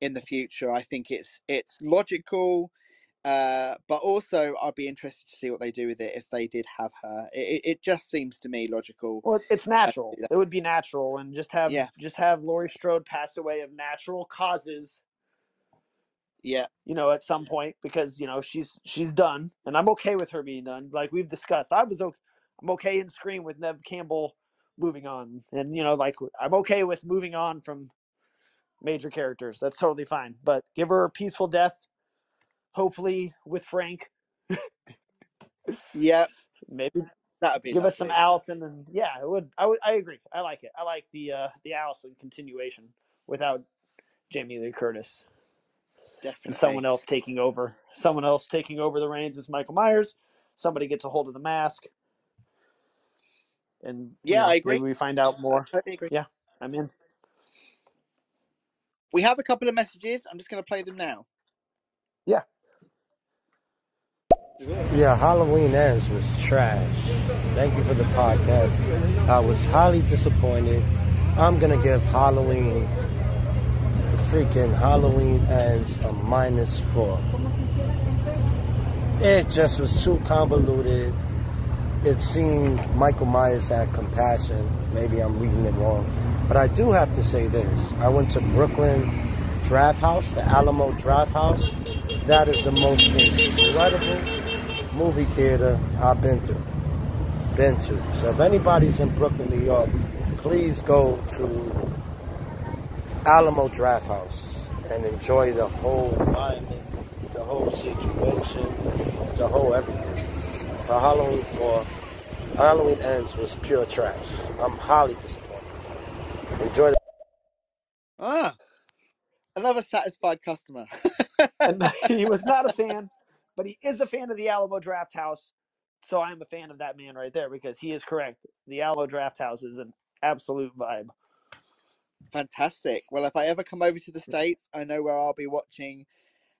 in the future. I think it's it's logical, uh, but also I'd be interested to see what they do with it if they did have her. It, it, it just seems to me logical. Well, it's natural. It would be natural, and just have Yeah. just have Laurie Strode pass away of natural causes. Yeah, You know, at some point because you know she's she's done, and I'm okay with her being done. Like we've discussed, I was okay. I'm okay in Scream with Neve Campbell moving on, and you know, like I'm okay with moving on from major characters. That's totally fine. But give her a peaceful death, hopefully with Frank. yeah, Maybe that would be. give us some. Allyson, and yeah, it would. I would. I agree. I like it. I like the uh the Allyson continuation without Jamie Lee Curtis Definitely. and someone else taking over. Someone else taking over the reins is Michael Myers. Somebody gets a hold of the mask, and you Yeah, know, I agree. Maybe we find out more. Totally agree. I'm in. We have a couple of messages. I'm just going to play them now. Yeah. Yeah, Halloween Ends was trash. Thank you for the podcast. I was highly disappointed. I'm gonna give Halloween, the freaking Halloween Ends, a minus four. It just was too convoluted. It seemed Michael Myers had compassion. Maybe I'm reading it wrong. But I do have to say this. I went to Brooklyn Drafthouse, the Alamo Drafthouse. That is the most incredible movie theater I've been to. Been to. So if anybody's in Brooklyn, New York, please go to Alamo Drafthouse and enjoy the whole environment, the whole situation, the whole everything. But Halloween for Halloween ends was pure trash. I'm highly disappointed. Enjoy the Ah, another satisfied customer. And [laughs] he was not a fan, but he is a fan of the Alamo Drafthouse. So I'm a fan of that man right there because he is correct. The Alamo Drafthouse is an absolute vibe. Fantastic. Well, if I ever come over to the States, I know where I'll be watching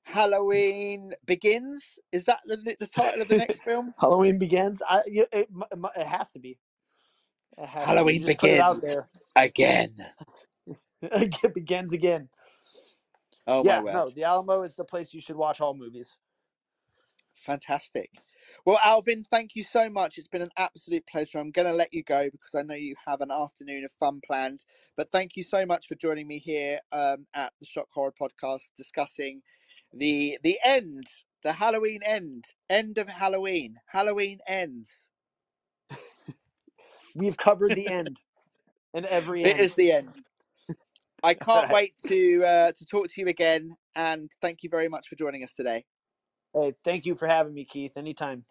Halloween Begins. Is that the, the title of the next film? [laughs] Halloween begins. I it, it, it has to be. Has to be. Halloween just put it out Begins. there. Again. [laughs] it begins again. Oh, yeah, my word. no, the Alamo is the place you should watch all movies. Fantastic. Well, Alvin, thank you so much. It's been an absolute pleasure. I'm going to let you go because I know you have an afternoon of fun planned. But thank you so much for joining me here um, at the Shock Horror Podcast discussing the the end, the Halloween end, end of Halloween. Halloween ends. [laughs] We've covered the end [laughs] and every It end. is the end. I [laughs] can't wait to uh, to talk to you again. And thank you very much for joining us today. Hey, thank you for having me, Keith. Anytime.